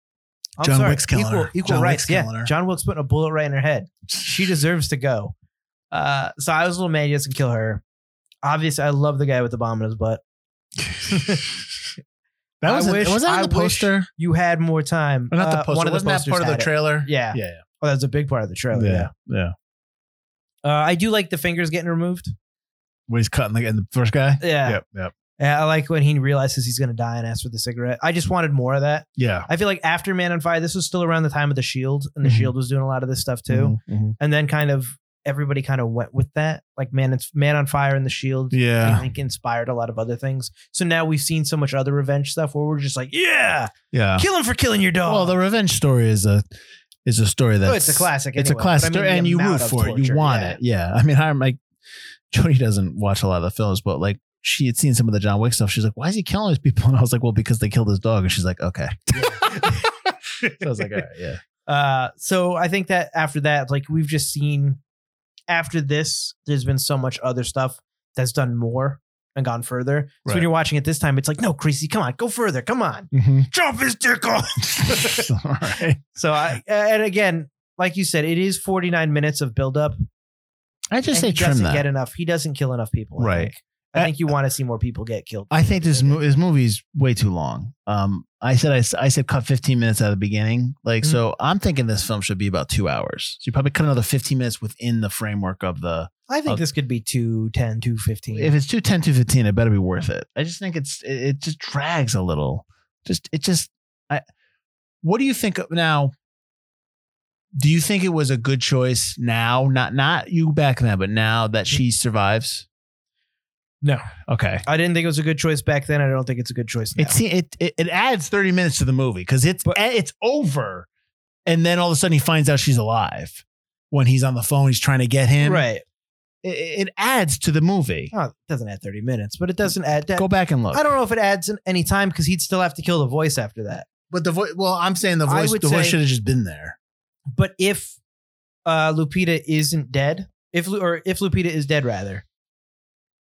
I'm John sorry. Wick's killing equal, her. Equal John rights. Wick's Yeah. killing her. John Wick's putting a bullet right in her head. She deserves to go. Uh, so I was a little mad he doesn't kill her. Obviously, I love the guy with the bomb in his butt. that was I wish- was that I in the wish poster? You had more time. Or not the Uh, poster. One of the Wasn't that part of the had it. trailer? Yeah. Yeah. Oh, that's a big part of the trailer. Yeah. Yeah. Yeah. Uh, I do like the fingers getting removed. When he's cutting like and the first guy. Yeah. Yep. Yep. Yeah, I like when he realizes he's going to die and asks for the cigarette. I just wanted more of that. Yeah. I feel like after Man on Fire, this was still around the time of the Shield, and the Mhm. Shield was doing a lot of this stuff too. Mhm, mhm. And then kind of everybody kind of went with that, like Man, it's Man on Fire and the Shield. Yeah, I Yeah. think inspired a lot of other things. So now we've seen so much other revenge stuff where we're just like, yeah, Yeah. kill him for killing your dog. Well, the revenge story is a is a story that's oh, it's a classic. It's a classic I mean story, and you root for it. You want yeah. it. Yeah. I mean, I'm like, Jody doesn't watch a lot of the films, but like she had seen some of the John Wick stuff. She's like, why is he killing these people? And I was like, well, because they killed his dog. And she's like, okay. so I was like, all right, yeah. Uh, so I think that after that, like we've just seen after this, there's been so much other stuff that's done more and gone further. So Right. when you're watching it this time, it's like, no, Creasy, come on, go further, come on, Mm-hmm. chop his dick off. all right. so I, and again, like you said, it is 49 minutes of buildup. I just say he trim doesn't that. get enough. He doesn't kill enough people. Right. I think you want to see more people get killed. I think this mo- this movie's way too long. Um, I said I, I said cut 15 minutes at the beginning. Like Mhm. so, I'm thinking this film should be about two hours. So you probably cut another 15 minutes within the framework of the. I think Uh, this could be 210, 215. If it's 210 to 15, it better be worth it. I just think it's it, it just drags a little. Just it just. I. What do you think of now? Do you think it was a good choice now? Not not you back then, but now that she survives. No, Okay. I didn't think it was a good choice back then. I don't think it's a good choice now. It, se- it it it adds thirty minutes to the movie because it's But- it's over, and then all of a sudden he finds out she's alive when he's on the phone. He's trying to get him. right. It, it adds to the movie. Oh, it doesn't add 30 minutes, but it doesn't add that. Go back and look. I don't know if it adds in- any time because he'd still have to kill the voice after that. But the voice. Well, I'm saying the I voice. would The voice say- should have just been there. But if uh, Lupita isn't dead, if Lu- or if Lupita is dead rather,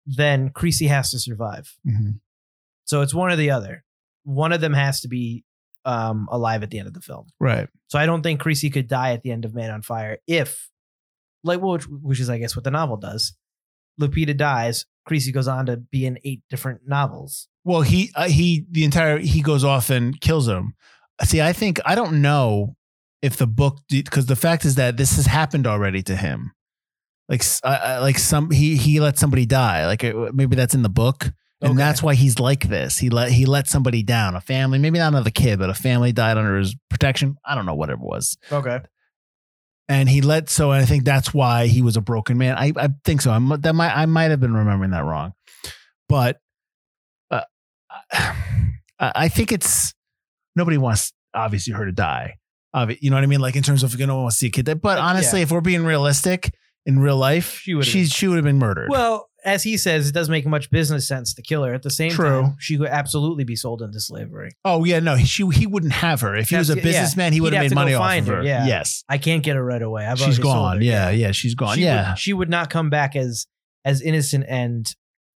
then Creasy has to survive. So it's one or the other. One of them has to be um, alive at the end of the film. Right. So I don't think Creasy could die at the end of Man on Fire if, like, which, which is I guess what the novel does. Lupita dies. Creasy goes on to be in eight different novels. Well, he uh, he the entire he goes off and kills him. See, I think I don't know if the book because the fact is that this has happened already to him. Like uh, uh, like some he he let somebody die. Like uh, maybe that's in the book. And Okay. that's why he's like this. He let he let somebody down, a family, maybe not another kid, but a family died under his protection. I don't know what it was. Okay. And he let so I think that's why he was a broken man. I, I think so. I'm that might I might have been remembering that wrong, but uh, I I think it's nobody wants obviously her to die. You know what I mean? Like in terms of you don't want to see a kid. That, but honestly, yeah. if we're being realistic in real life, She would've she's been- she would have been murdered. Well, as he says, it doesn't make much business sense to kill her. At the same True. time, she would absolutely be sold into slavery. Oh yeah, no, she he wouldn't have her if he was a That's- yeah. businessman. He would He'd have have made to go money off find of her, her. yeah. Yes, I can't get her right away. I've she's already sold gone. her, Yeah, yeah, she's gone. She yeah, would, she would not come back as as innocent and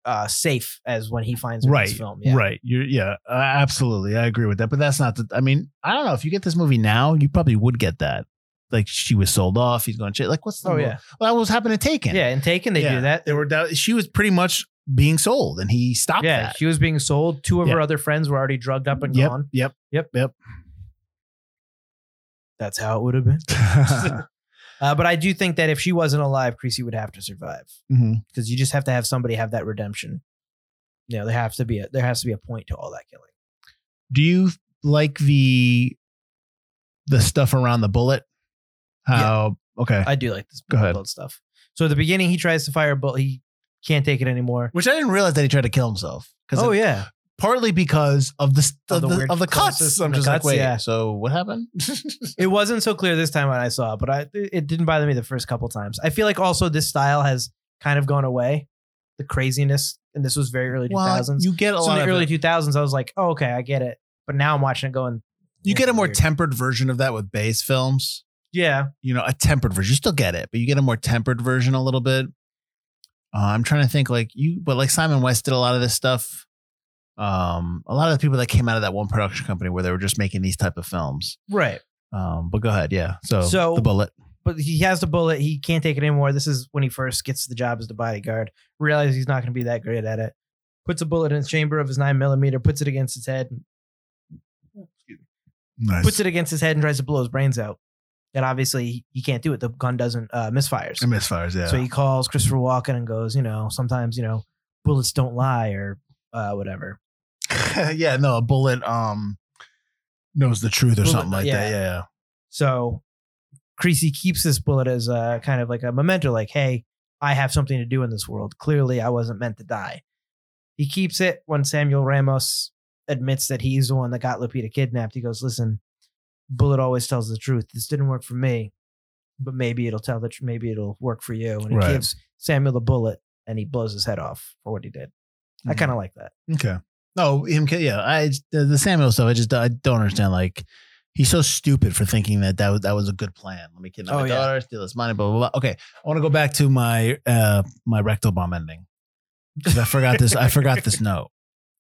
uh, safe as when he finds her in right, this film. Yeah. right. You're yeah, uh, absolutely. I agree with that. But that's not the. I mean, I don't know if you get this movie now, you probably would get that. Like she was sold off. He's going to like what's the Oh yeah, Well, that was happening to Taken. yeah. And Taken, they Yeah. do that. They were that she was pretty much being sold, and he stopped yeah, that. she was being sold. Two of Yeah. her other friends were already drugged up and Yep, gone. yep, Yep. yep. That's how it would have been. Uh, but I do think that if she wasn't alive, Creasy would have to survive because you just have to have somebody have that redemption. You know, there has to be a there has to be a point to all that killing. Do you like the the stuff around the bullet? How okay. I do like this Go ahead. blood stuff. So at the beginning, he tries to fire a bullet. He can't take it anymore. Which I didn't realize that he tried to kill himself. Because Oh yeah, partly because of the Of of, the the, of the cuts. I'm the just cuts, like, wait, yeah. so what happened? it wasn't so clear this time when I saw it, but I it didn't bother me the first couple times. I feel like also this style has kind of gone away, the craziness, and this was very early 2000s. well, you get a So lot in the of early it- two thousands, I was like, oh okay, I get it. But now I'm watching it going. you get a more weird. tempered version of that with Bay's films. Yeah. You know, a tempered version. You still get it, but you get a more tempered version a little bit. Uh, I'm trying to think like you, but like Simon West did a lot of this stuff. Um, a lot of the people that came out of that one production company where they were just making these type of films. Right. Um, but go ahead, yeah. So, So- the bullet. But he has the bullet. He can't take it anymore. This is when he first gets the job as the bodyguard. Realizes he's not going to be that great at it. Puts a bullet in his chamber of his nine millimeter. Puts it against his head. Nice. Puts it against his head and tries to blow his brains out. And obviously he can't do it. The gun doesn't uh, misfires. It misfires, yeah. So he calls Christopher Walken and goes, you know, sometimes you know bullets don't lie or uh, whatever. yeah, no, a bullet um knows the truth or Bullet, something like yeah. that. Yeah, yeah. So Creasy keeps this bullet as a kind of like a memento, like, hey, I have something to do in this world. Clearly, I wasn't meant to die. He keeps it when Samuel Ramos admits that he's the one that got Lupita kidnapped. He goes, listen, bullet always tells the truth. This didn't work for me, but maybe it'll tell the tr- maybe it'll work for you. And he Right. gives Samuel the bullet and he blows his head off for what he did. I Mhm. kind of like that. Okay. No, him. Yeah, I the, the Samuel stuff. I just I don't understand. Like he's so stupid for thinking that that was that was a good plan. Let me kidnap Oh, my yeah. daughter, steal his money, blah blah blah. Okay, I want to go back to my uh my rectal bomb ending because I forgot this. I forgot this note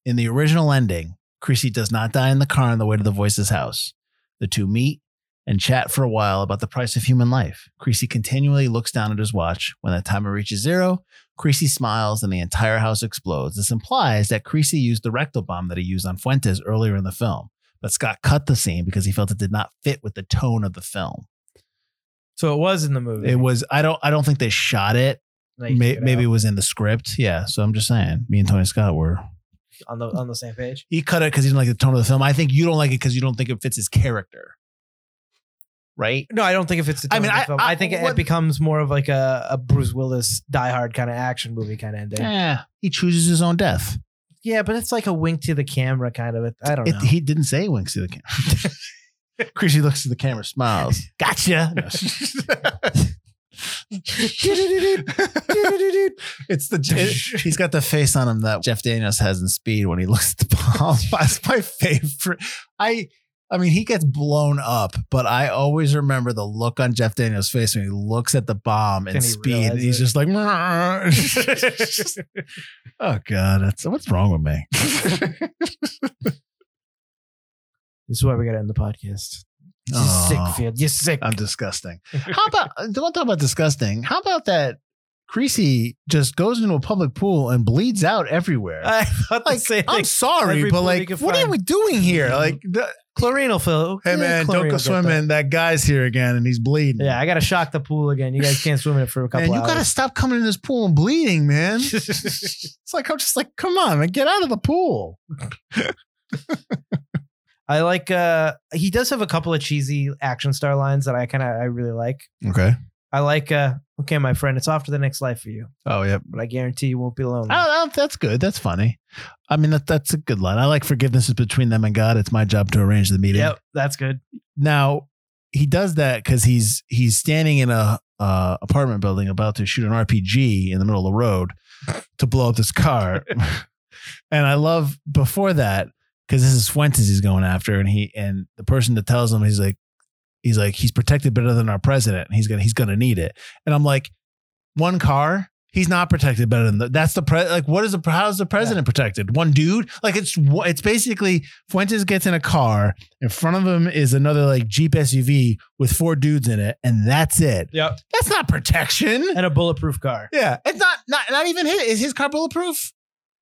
in the original ending. Creasy does not die in the car on the way to the voice's house. The two meet and chat for a while about the price of human life. Creasy continually looks down at his watch. When the timer reaches zero, Creasy smiles and the entire house explodes. This implies that Creasy used the rectal bomb that he used on Fuentes earlier in the film, but Scott cut the scene because he felt it did not fit with the tone of the film. So it was in the movie. It was I don't I don't think they shot it. May, maybe it was in the script. Yeah, so I'm just saying, me and Tony Scott were on the on the same page. he cut it because he didn't like the tone of the film. I think you don't like it because you don't think it fits his character, right? No, I don't think if it's. The I mean, of the I- film. I- I, think it, what- it becomes more of like a, a Bruce Willis Die Hard kind of action movie kind of ending. Yeah, he chooses his own death. Yeah, but it's like a wink to the camera kind of. I don't It, know. he didn't say winks to the camera. Creasy looks to the camera, smiles. Gotcha. it's the it- he's got the face on him that Jeff Daniels has in Speed when he looks at the bomb. That's my favorite. I I mean he gets blown up, but I always remember the look on Jeff Daniels' face when he looks at the bomb in Can he Speed. And he's it? just like, oh god, that's what's wrong with me. this is why we got to end the podcast. You're Aw. sick, Field. You're sick. I'm disgusting. How about don't talk about disgusting? How about that? Creasy just goes into a public pool and bleeds out everywhere. I thought the like, same I'm thing. sorry, Every but like, you can what are we doing here? Like, the, Chlorine will fill. hey Yeah, man, don't go will that. swimming. That guy's here again, and he's bleeding. Yeah, I got to shock the pool again. You guys can't swim in it for a couple man, you gotta stop coming in this pool and bleeding, man. it's like I'm just like, come on, man, get out of the pool. I like. uh He does have a couple of cheesy action star lines that I kind of I really like. Okay. I like. uh Okay, my friend, it's off to the next life for you, Oh yeah. but I guarantee you won't be lonely. Oh, that's good. That's funny. I mean, that, that's a good line. I like forgiveness is between them and God. It's my job to arrange the meeting. Yep, that's good. Now he does that because he's he's standing in a uh, apartment building about to shoot an RPG in the middle of the road to blow up this car. and I love before that because this is Fuentes he's going after, and he and the person that tells him he's like, he's like he's protected better than our president. He's gonna he's gonna need it, and I'm like, one car. He's not protected better than the, that's the pre like what is the how's the president protected one dude like it's it's basically Fuentes gets in a car in front of him is another like Jeep SUV with four dudes in it and that's it Yep. that's not protection And a bulletproof car. yeah it's not not not even his is his car bulletproof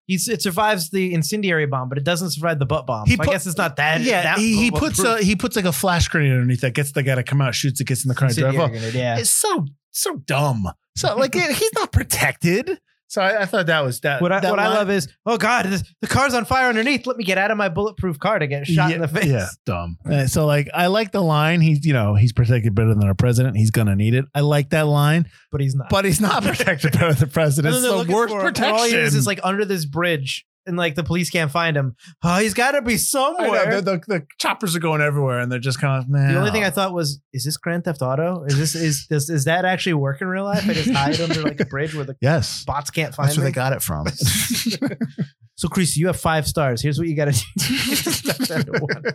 He's, it survives the incendiary bomb, but it doesn't survive the butt bomb. He So I guess it's not that. yeah that he, he puts bulletproof. a he puts like a flash grenade underneath that gets the guy to come out shoots it gets in the car and drive off grenade, yeah. it's so so dumb so like it, he's not protected so I, I thought that was that What I, that what I love is, oh God, this, the car's on fire underneath. Let me get out of my bulletproof car to get shot yeah, in the face. Yeah, dumb. Uh, so like, I like the line. He's you know he's protected better than our president. He's gonna need it. I like that line, But he's not. but he's not protected better than the president. It's the worst for protection. All he is is like under this bridge, and like the police can't find him. Oh, he's got to be somewhere. know, the, the, the choppers are going everywhere, and they're just kind of man. The only thing I thought was, is this Grand Theft Auto? Is this is does, is that actually work in real life? I just hide under like a bridge where the yes, bots can't find that's where me. they got it from. so, Chris, you have five stars. Here's what you got to do.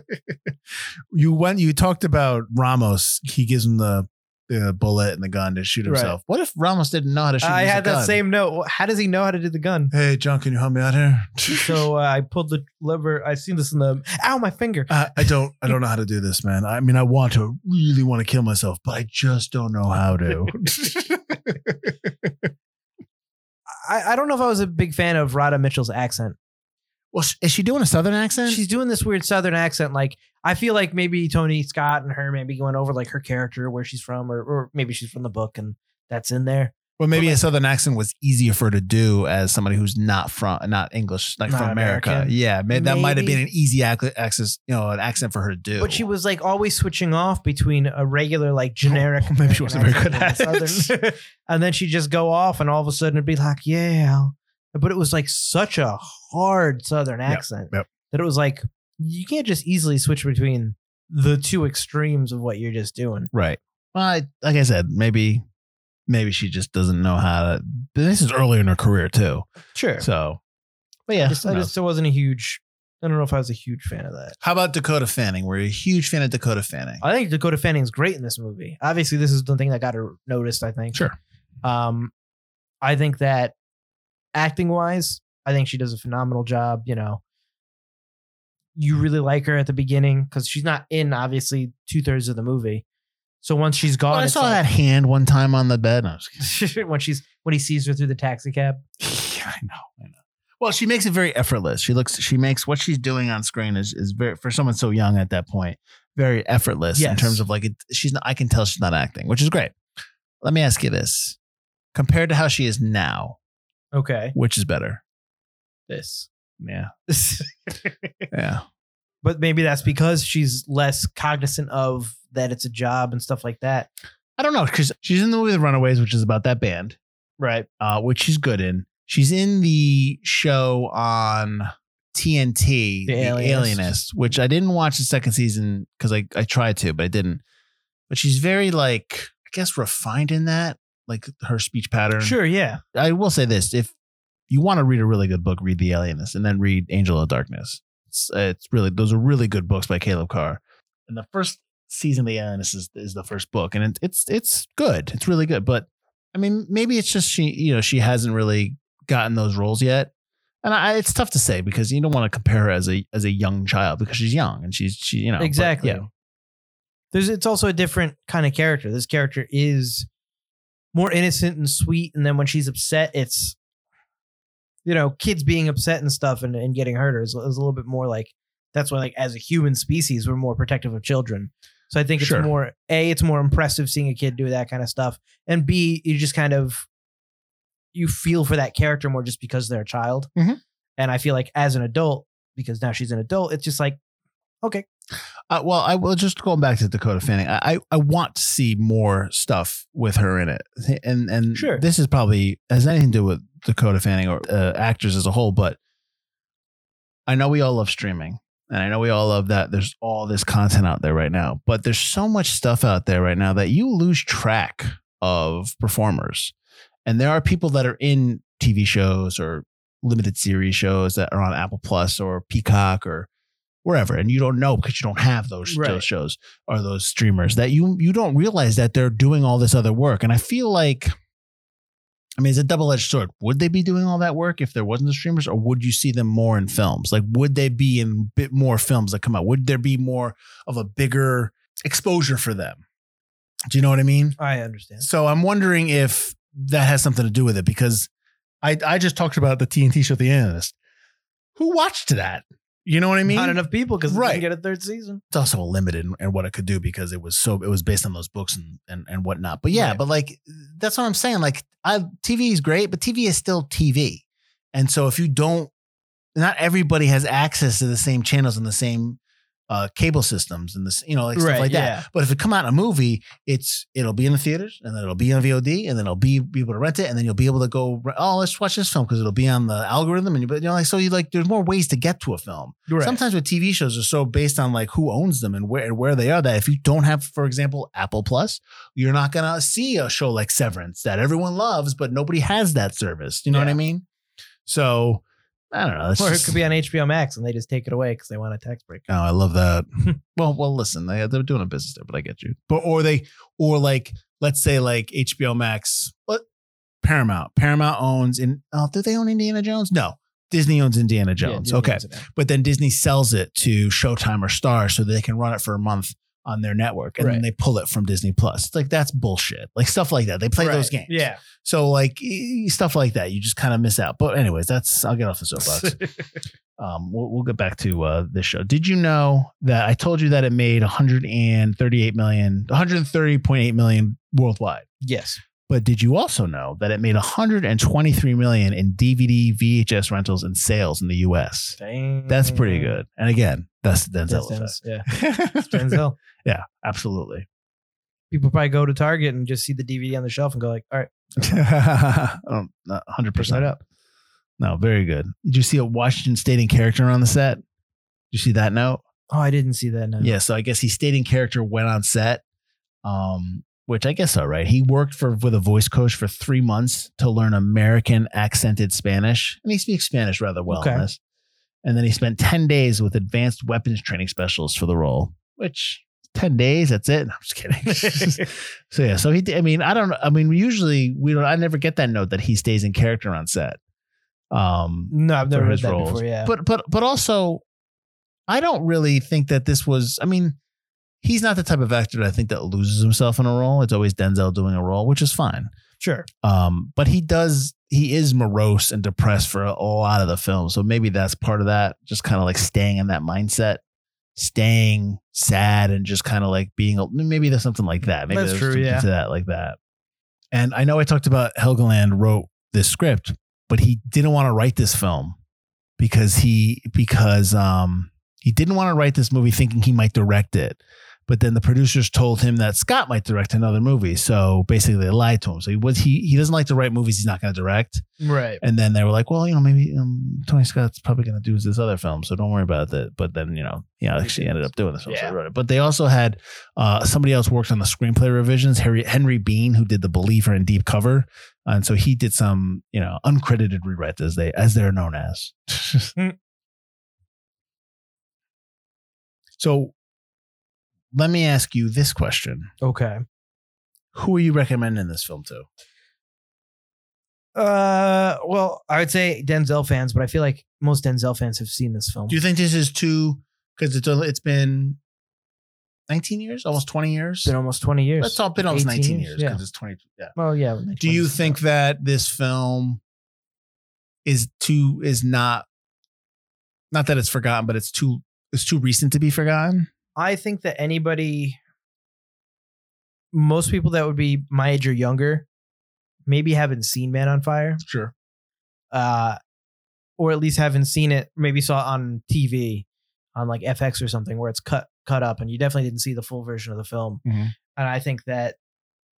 you went. You talked about Ramos. He gives him the. The bullet and the gun to shoot Right. himself. What if Ramos didn't know how to shoot? Himself? I had that gun? same note. How does he know how to do the gun? Hey, John, can you help me out here? So uh, I pulled the lever. I seen this in the ow my finger. I, I don't I don't know how to do this, man. I mean, I want to really want to kill myself, but I just don't know how to. I, I don't know if I was a big fan of Radha Mitchell's accent. well, is she doing a southern accent? She's doing this weird southern accent. Like I feel like maybe Tony Scott and her maybe going over like her character, where she's from, or or maybe she's from the book and that's in there. well, maybe like- a southern accent was easier for her to do as somebody who's not from not English, like Not from America. American. Yeah, may, that might have been an easy ac- access, you know, an accent for her to do. But she was like always switching off between a regular like generic. Oh, maybe she wasn't very good at it. and southern- and then she'd just go off, and all of a sudden it'd be like, yeah. But it was like such a hard southern accent yep. that it was like you can't just easily switch between the two extremes of what you're just doing. right. Well, I, like I said, maybe maybe she just doesn't know how to. This is early in her career too, Sure. so. But yeah, I just, I just wasn't a huge. I don't know if I was a huge fan of that. How about Dakota Fanning? We're a huge fan of Dakota Fanning. I think Dakota Fanning's great in this movie. Obviously, this is the thing that got her noticed. I think. Sure. Um, I think that acting wise, I think she does a phenomenal job. You know, you really like her at the beginning because she's not in obviously two thirds of the movie. So once she's gone, Well, I saw like- that hand one time on the bed. I when she's when he sees her through the taxi cab. Yeah, I know, I know. Well, she makes it very effortless. She looks, she makes what she's doing on screen is is very for someone so young at that point, very effortless in terms of like it, she's not. I can tell she's not acting, which is great. Let me ask you this: compared to how she is now, Okay, which is better? this. Yeah, yeah. but maybe that's because she's less cognizant of that it's a job and stuff like that. I don't know because she's in the movie The Runaways, which is about that band, Right. uh, which she's good in. She's in the show on TNT, The The Alienist. Alienist, which I didn't watch the second season because I, I tried to, but I didn't. But she's very like I guess refined in that, like her speech pattern. Sure. Yeah. I will say this: if you want to read a really good book, read The Alienist, and then read Angel of Darkness. It's, it's really those are really good books by Caleb Carr. And the first season of The Alienist is, is the first book, and it, it's it's good. It's really good. But I mean, maybe it's just she you know she hasn't really gotten those roles yet. And I, it's tough to say because you don't want to compare her as a as a young child because she's young and she's she you know but, exactly. yeah There's it's also a different kind of character. This character is more innocent and sweet, and then when she's upset, it's you know kids being upset and stuff and, and getting hurt is, is a little bit more like that's why like as a human species we're more protective of children. So I think it's Sure. more a it's more impressive seeing a kid do that kind of stuff, and b you just kind of you feel for that character more just because they're a child. Mhm. And I feel like as an adult, because now she's an adult, it's just like okay, Uh, well, I will just going back to Dakota Fanning. I, I I want to see more stuff with her in it, and and Sure. this is probably has anything to do with Dakota Fanning or uh, actors as a whole. But I know we all love streaming, and I know we all love that. There's all this content out there right now, but there's so much stuff out there right now that you lose track of performers. And there are people that are in TV shows or limited series shows that are on Apple Plus or Peacock or wherever and you don't know because you don't have those, Right. those shows or those streamers that you you don't realize that they're doing all this other work and i feel like i mean it's a double-edged sword would they be doing all that work if there wasn't the streamers or would you see them more in films like would they be in a bit more films that come out would there be more of a bigger exposure for them do you know what i mean I understand. so I'm wondering if that has something to do with it because I I just talked about the TNT show, The Alienist. Who watched that? You know what I mean? Not enough people because Right. right. get a third season. It's also limited in, in what it could do because it was so it was based on those books and and, and whatnot. But yeah, Right. but like that's what I'm saying. Like I TV is great, but TV is still TV. And so if you don't not everybody has access to the same channels and the same uh, cable systems and this, you know, like stuff Right, like that. But if it come out in a movie, it's it'll be in the theaters and then it'll be on VOD and then it'll be, be able to rent it and then you'll be able to go. Oh, let's watch this film because it'll be on the algorithm and you, but you know, like so you like there's more ways to get to a film. Right. Sometimes with TV shows are so based on like who owns them and where and where they are that if you don't have, for example, Apple Plus, you're not gonna see a show like Severance that everyone loves, but nobody has that service. You know what I mean? So I don't know. Or it could be on HBO Max and they just take it away because they want a tax break. Oh, I love that. well, well, listen, they they're doing a business there, but I get you. But or they or like let's say like HBO Max, what Paramount. Paramount owns in. Oh, do they own Indiana Jones? No, Disney owns Indiana Yeah, Jones. Disney okay, owns but then Disney sells it to Showtime or Star so they can run it for a month on their network, and then they pull it from Disney Plus. It's like that's bullshit. Like stuff like that. They play those games. Yeah. So like stuff like that, you just kind of miss out. But anyways, that's I'll get off the soapbox um, we'll, we'll get back to uh, this show. Did you know that I told you that it made 138 million, 130.8 million worldwide? yes. But did you also know that it made 123 million in DVD, VHS rentals, and sales in the U.S.? That's pretty good. And again, that's the Denzel Denzel, yeah. Denzel. yeah, absolutely. People probably go to Target and just see the DVD on the shelf and go like, all right, um, not 100 pick percent that up. No, very good. Did you see a Washington State in character on the set? Did you see that note? Oh, I didn't see that. No. Yeah, so I guess he stayed in character, went on set, um, which I guess all right. He worked for with a voice coach for three months to learn American accented Spanish, and he speaks Spanish rather well Okay. this. And then he spent ten days with advanced weapons training specialists for the role, which ten days. That's it. No, I'm just kidding. so yeah, so he. did- I mean, I don't. I mean, usually we don't. I never get that note that he stays in character on set. Um, No, I've never heard that roles. before. Yeah. But but but also, I don't really think that this was. I mean, he's not the type of actor that I think that loses himself in a role. It's always Denzel doing a role, which is fine. sure. Um, but he does. He is morose and depressed for a, lot of the film, so maybe that's part of that. Just kind of like staying in that mindset, staying sad, and just kind of like being. Maybe there's something like that. Maybe That's there's true, yeah. To that like that. And I know I talked about Helgeland wrote this script, but he didn't want to write this film because he because um he didn't want to write this movie thinking he might direct it. But then the producers told him that Scott might direct another movie. So basically they lied to him. So he was he he doesn't like to write movies he's not going to direct. Right. And then they were like, well, you know, maybe um, Tony Scott's probably going to do this other film, so don't worry about that. But then, you know, he actually ended up doing this film. So Yeah. he wrote it. But they also had uh, somebody else worked on the screenplay revisions, Harry Henry Bean, who did The Believer and Deep Cover, and so he did some, you know, uncredited rewrites as they as they're known as. So, let me ask you this question: Okay. Who are you recommending this film to? Uh, well, I would say Denzel fans, but I feel like most Denzel fans have seen this film. Do you think this is too? Because it's only- it's been nineteen years, almost twenty years. It's been almost 20 years. Let's all been almost 18 nineteen years, years yeah. because it's twenty. Yeah. Well, yeah. Do you think that this film is too is not not that it's forgotten, but it's too it's too recent to be forgotten? I think that anybody, most people that would be my age or younger, maybe haven't seen Man on Fire, Sure. uh, or at least haven't seen it. Maybe saw it on TV, on like FX or something, where it's cut cut up, and you definitely didn't see the full version of the film. Mhm. And I think that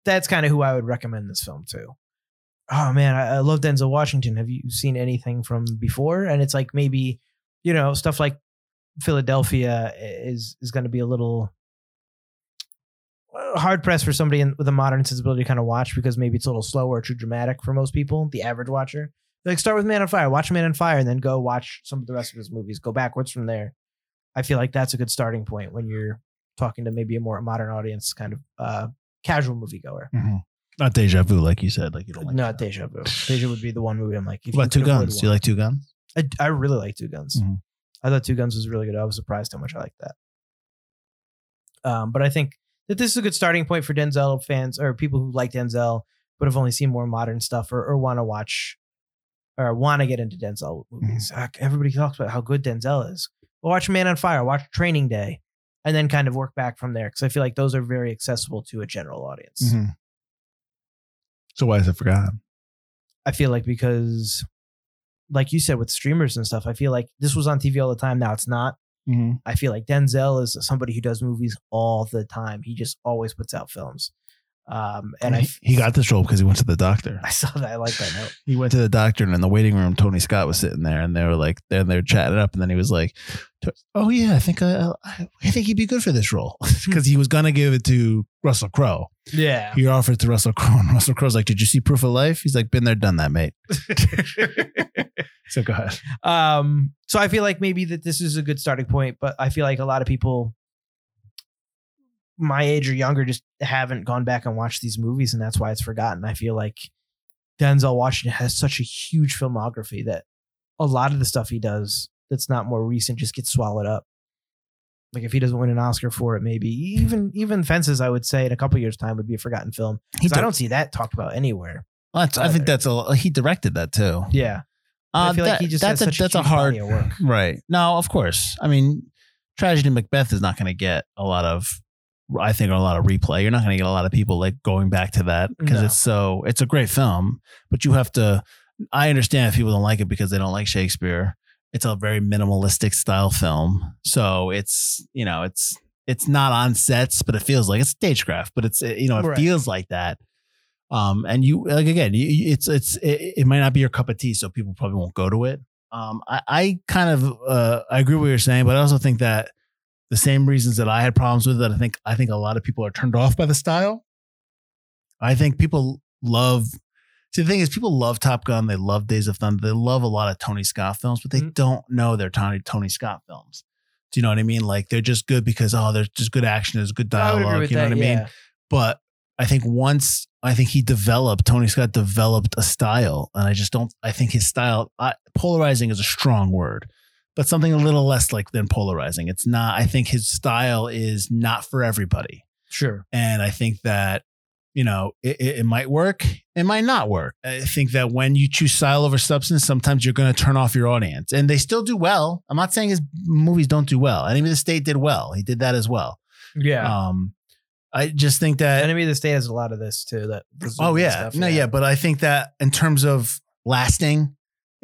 that's kind of who I would recommend this film to. Oh man, I, I love Denzel Washington. Have you seen anything from before? And it's like maybe, you know, stuff like Philadelphia is is going to be a little. hard pressed for somebody in, with a modern sensibility to kind of watch because maybe it's a little slow or too dramatic for most people, the average watcher. Like start with Man on Fire, watch Man on Fire, and then go watch some of the rest of his movies. Go backwards from there. I feel like that's a good starting point when you're talking to maybe a more modern audience, kind of uh, casual moviegoer. Mhm. Not deja vu, like you said. Like you don't like Not Deja Vu. Deja would be the one movie I'm like. if What about Two Guns? Do you like Two Guns? I, I really like Two Guns. Mhm. I thought Two Guns was really good. I was surprised how much I liked that. Um, but I think that this is a good starting point for Denzel fans or people who like Denzel but have only seen more modern stuff or, or want to watch or want to get into Denzel movies. Heck, Everybody talks about how good Denzel is. Well, watch Man on Fire, watch Training Day, and then kind of work back from there because I feel like those are very accessible to a general audience. Mhm. So why is it forgotten? I feel like because, like you said, with streamers and stuff, I feel like this was on TV all the time. Now it's not. Mm-hmm. I feel like Denzel is somebody who does movies all the time. He just always puts out films. Um, and I, he, he got this role because he went to the doctor. I saw that. I like that note. He went to the doctor, and in the waiting room, Tony Scott was sitting there, and they were like, then they were chatting up, and then he was like, "Oh yeah, I think I, I, I think he'd be good for this role because he was gonna give it to Russell Crowe. Yeah. He offered it to Russell Crowe, and Russell Crowe's like, "Did you see Proof of Life?" He's like, "Been there, done that, mate." So go ahead. um, so I feel like maybe that this is a good starting point, but I feel like a lot of people my age or younger just haven't gone back and watched these movies, and that's why it's forgotten. I feel like Denzel Washington has such a huge filmography that a lot of the stuff he does that's not more recent just gets swallowed up. Like if he doesn't win an Oscar for it, maybe even even Fences, I would say in a couple years' time would be a forgotten film. I don't see that talked about anywhere. Well, that's- I think that's a he directed that too. Yeah, I Uh, feel like he just that's a such that's a huge hard work. right. No, of course. I mean, tragedy Macbeth is not going to get a lot of. I think a lot of replay. You're not going to get a lot of people like going back to that because No. it's so it's a great film, but you have to. I understand if people don't like it because they don't like Shakespeare. It's a very minimalistic style film, so it's you know it's it's not on sets, but it feels like it's stagecraft, but it's you know it Right. feels like that. Um, and you like again, it's it's it, it might not be your cup of tea, so people probably won't go to it. Um, I, I kind of uh, I agree with what you're saying, but I also think that the same reasons that I had problems with it, I think I think a lot of people are turned off by the style. I think people love. See, the thing is, people love Top Gun. They love Days of Thunder. They love a lot of Tony Scott films, but they Mhm. don't know they're Tony Tony Scott films. Do you know what I mean? Like they're just good because oh, there's just good action, there's good I would agree dialogue. You know that, what I mean? yeah. but I think once I think he developed Tony Scott developed a style, and I just don't. I think his style I, polarizing is a strong word, but something a little less like than polarizing. It's not. I think his style is not for everybody, Sure. and I think that you know it, it, it might work, it might not work. I think that when you choose style over substance, sometimes you're going to turn off your audience, and they still do well. I'm not saying his movies don't do well. Enemy of the State did well. He did that as well. Yeah. Um, I just think that Enemy of the State has a lot of this too. That Oh yeah, stuff, no, yeah. but I think that in terms of lasting,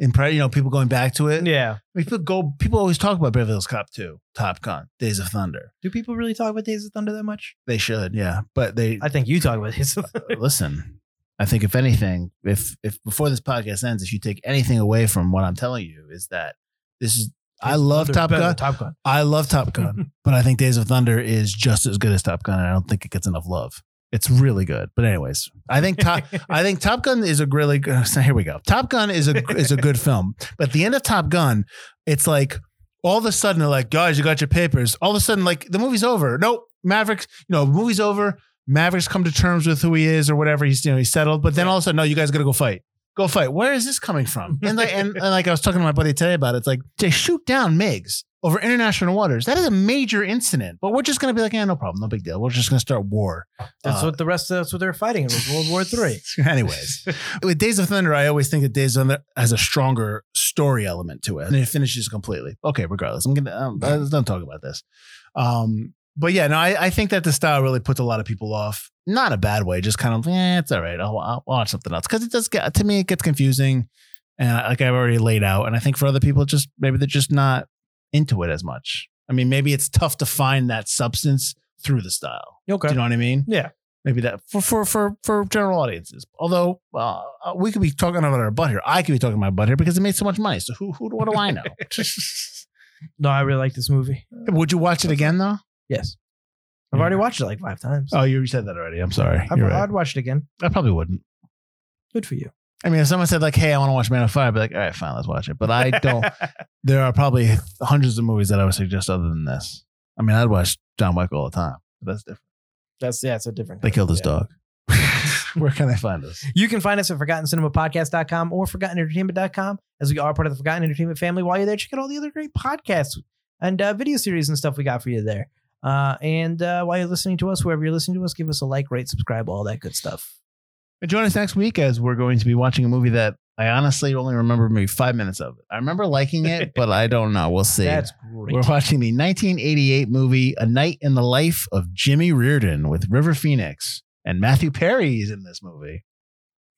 in you know, people going back to it. yeah. I mean, people go. People always talk about Beverly Hills Cop 2, Top Gun, Days of Thunder. Do people really talk about Days of Thunder that much? They should, yeah, but they I think you talk about Days of uh, Thunder. listen. I think if anything, if if before this podcast ends, if you take anything away from what I'm telling you, is that this is. I love Top Gun. Top Gun. I love Top Gun, but I think Days of Thunder is just as good as Top Gun. And I don't think it gets enough love. It's really good. But anyways, I think Top I think Top Gun is a really good. So here we go. Top Gun is a is a good film, but at the end of Top Gun, it's like all of a sudden they're like, guys, you got your papers. All of a sudden, like the movie's over. Nope, Mavericks. You know, movie's over. Mavericks come to terms with who he is or whatever. He's you know he's settled. But then all of a sudden, no, you guys got to go fight. Go fight. Where is this coming from? And like and, and like I was talking to my buddy today about it. It's like they shoot down MiGs over international waters. That is a major incident. But we're just gonna be like, yeah, no problem, no big deal. We're just gonna start war. That's Uh, what the rest of that's what they're fighting in was World War Three. Anyways, with Days of Thunder, I always think that Days of Thunder has a stronger story element to it, and it finishes completely. Okay, regardless, I'm gonna um, uh, don't talk about this. Um, but yeah, no, I, I think that the style really puts a lot of people off. Not a bad way, just kind of, yeah, it's all right. I'll, I'll watch something else because it does get to me. It gets confusing, and like I've already laid out, and I think for other people, just maybe they're just not into it as much. I mean, maybe it's tough to find that substance through the style. Okay. Do you know what I mean? Yeah. Maybe that for for for for general audiences. Although uh, we could be talking about our butt here. I could be talking about my butt here because it made so much money. So who who what do I know? No, I really like this movie. Would you watch it again though? Yes. I've already watched it like five times. Oh, you said that already. I'm sorry. You're right. I'd watch it again. I probably wouldn't. Good for you. I mean, if someone said like, "Hey, I want to watch Man of Fire," I'd be like, "All right, fine, let's watch it." But I don't. there are probably hundreds of movies that I would suggest other than this. I mean, I'd watch John Wick all the time. But that's different. That's yeah, it's a different. They killed his yeah. dog. Where can they find us? You can find us at ForgottenCinemaPodcast.com or ForgottenEntertainment.com as we are part of the Forgotten Entertainment family. While you're there, check out all the other great podcasts and uh, video series and stuff we got for you there. Uh, and uh, while you're listening to us, wherever you're listening to us, give us a like, rate, subscribe, all that good stuff. And join us next week as we're going to be watching a movie that I honestly only remember maybe five minutes of it. I remember liking it, but I don't know. We'll see. That's great. We're watching the 1988 movie A Night in the Life of Jimmy Reardon with River Phoenix. And Matthew Perry is in this movie.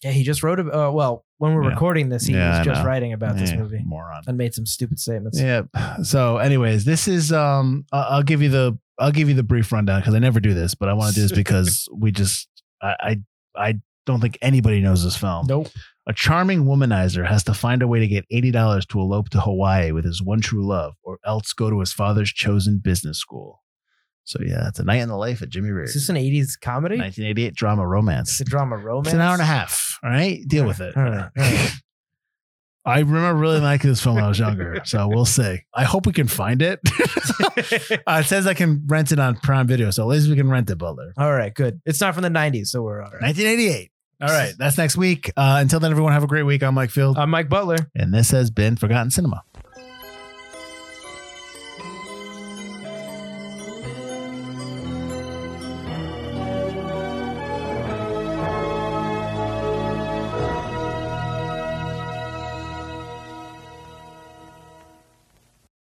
yeah, he just wrote. A, uh, well, when we're Yeah. recording this, he Yeah, was just writing about this Yeah, movie Moron. and made some stupid statements. Yeah. So, anyways, this is um. I'll give you the I'll give you the brief rundown because I never do this, but I want to do this because we just I, I I don't think anybody knows this film. Nope. A charming womanizer has to find a way to get eighty dollars to elope to Hawaii with his one true love, or else go to his father's chosen business school. So yeah, it's a night in the life of Jimmy Reardon. Is this an 80s comedy? 1988 drama romance. It's a drama romance. It's an hour and a half. All right, deal with it. All right, all right. I remember really liking this film when I was younger, so we'll see. I hope we can find it. uh, it says I can rent it on Prime Video, so at least we can rent it, Butler. All right, good. It's not from the 90s, so we're all right. 1988. All right, that's next week. Uh, until then, everyone have a great week. I'm Mike Field, I'm Mike Butler. and this has been Forgotten Cinema.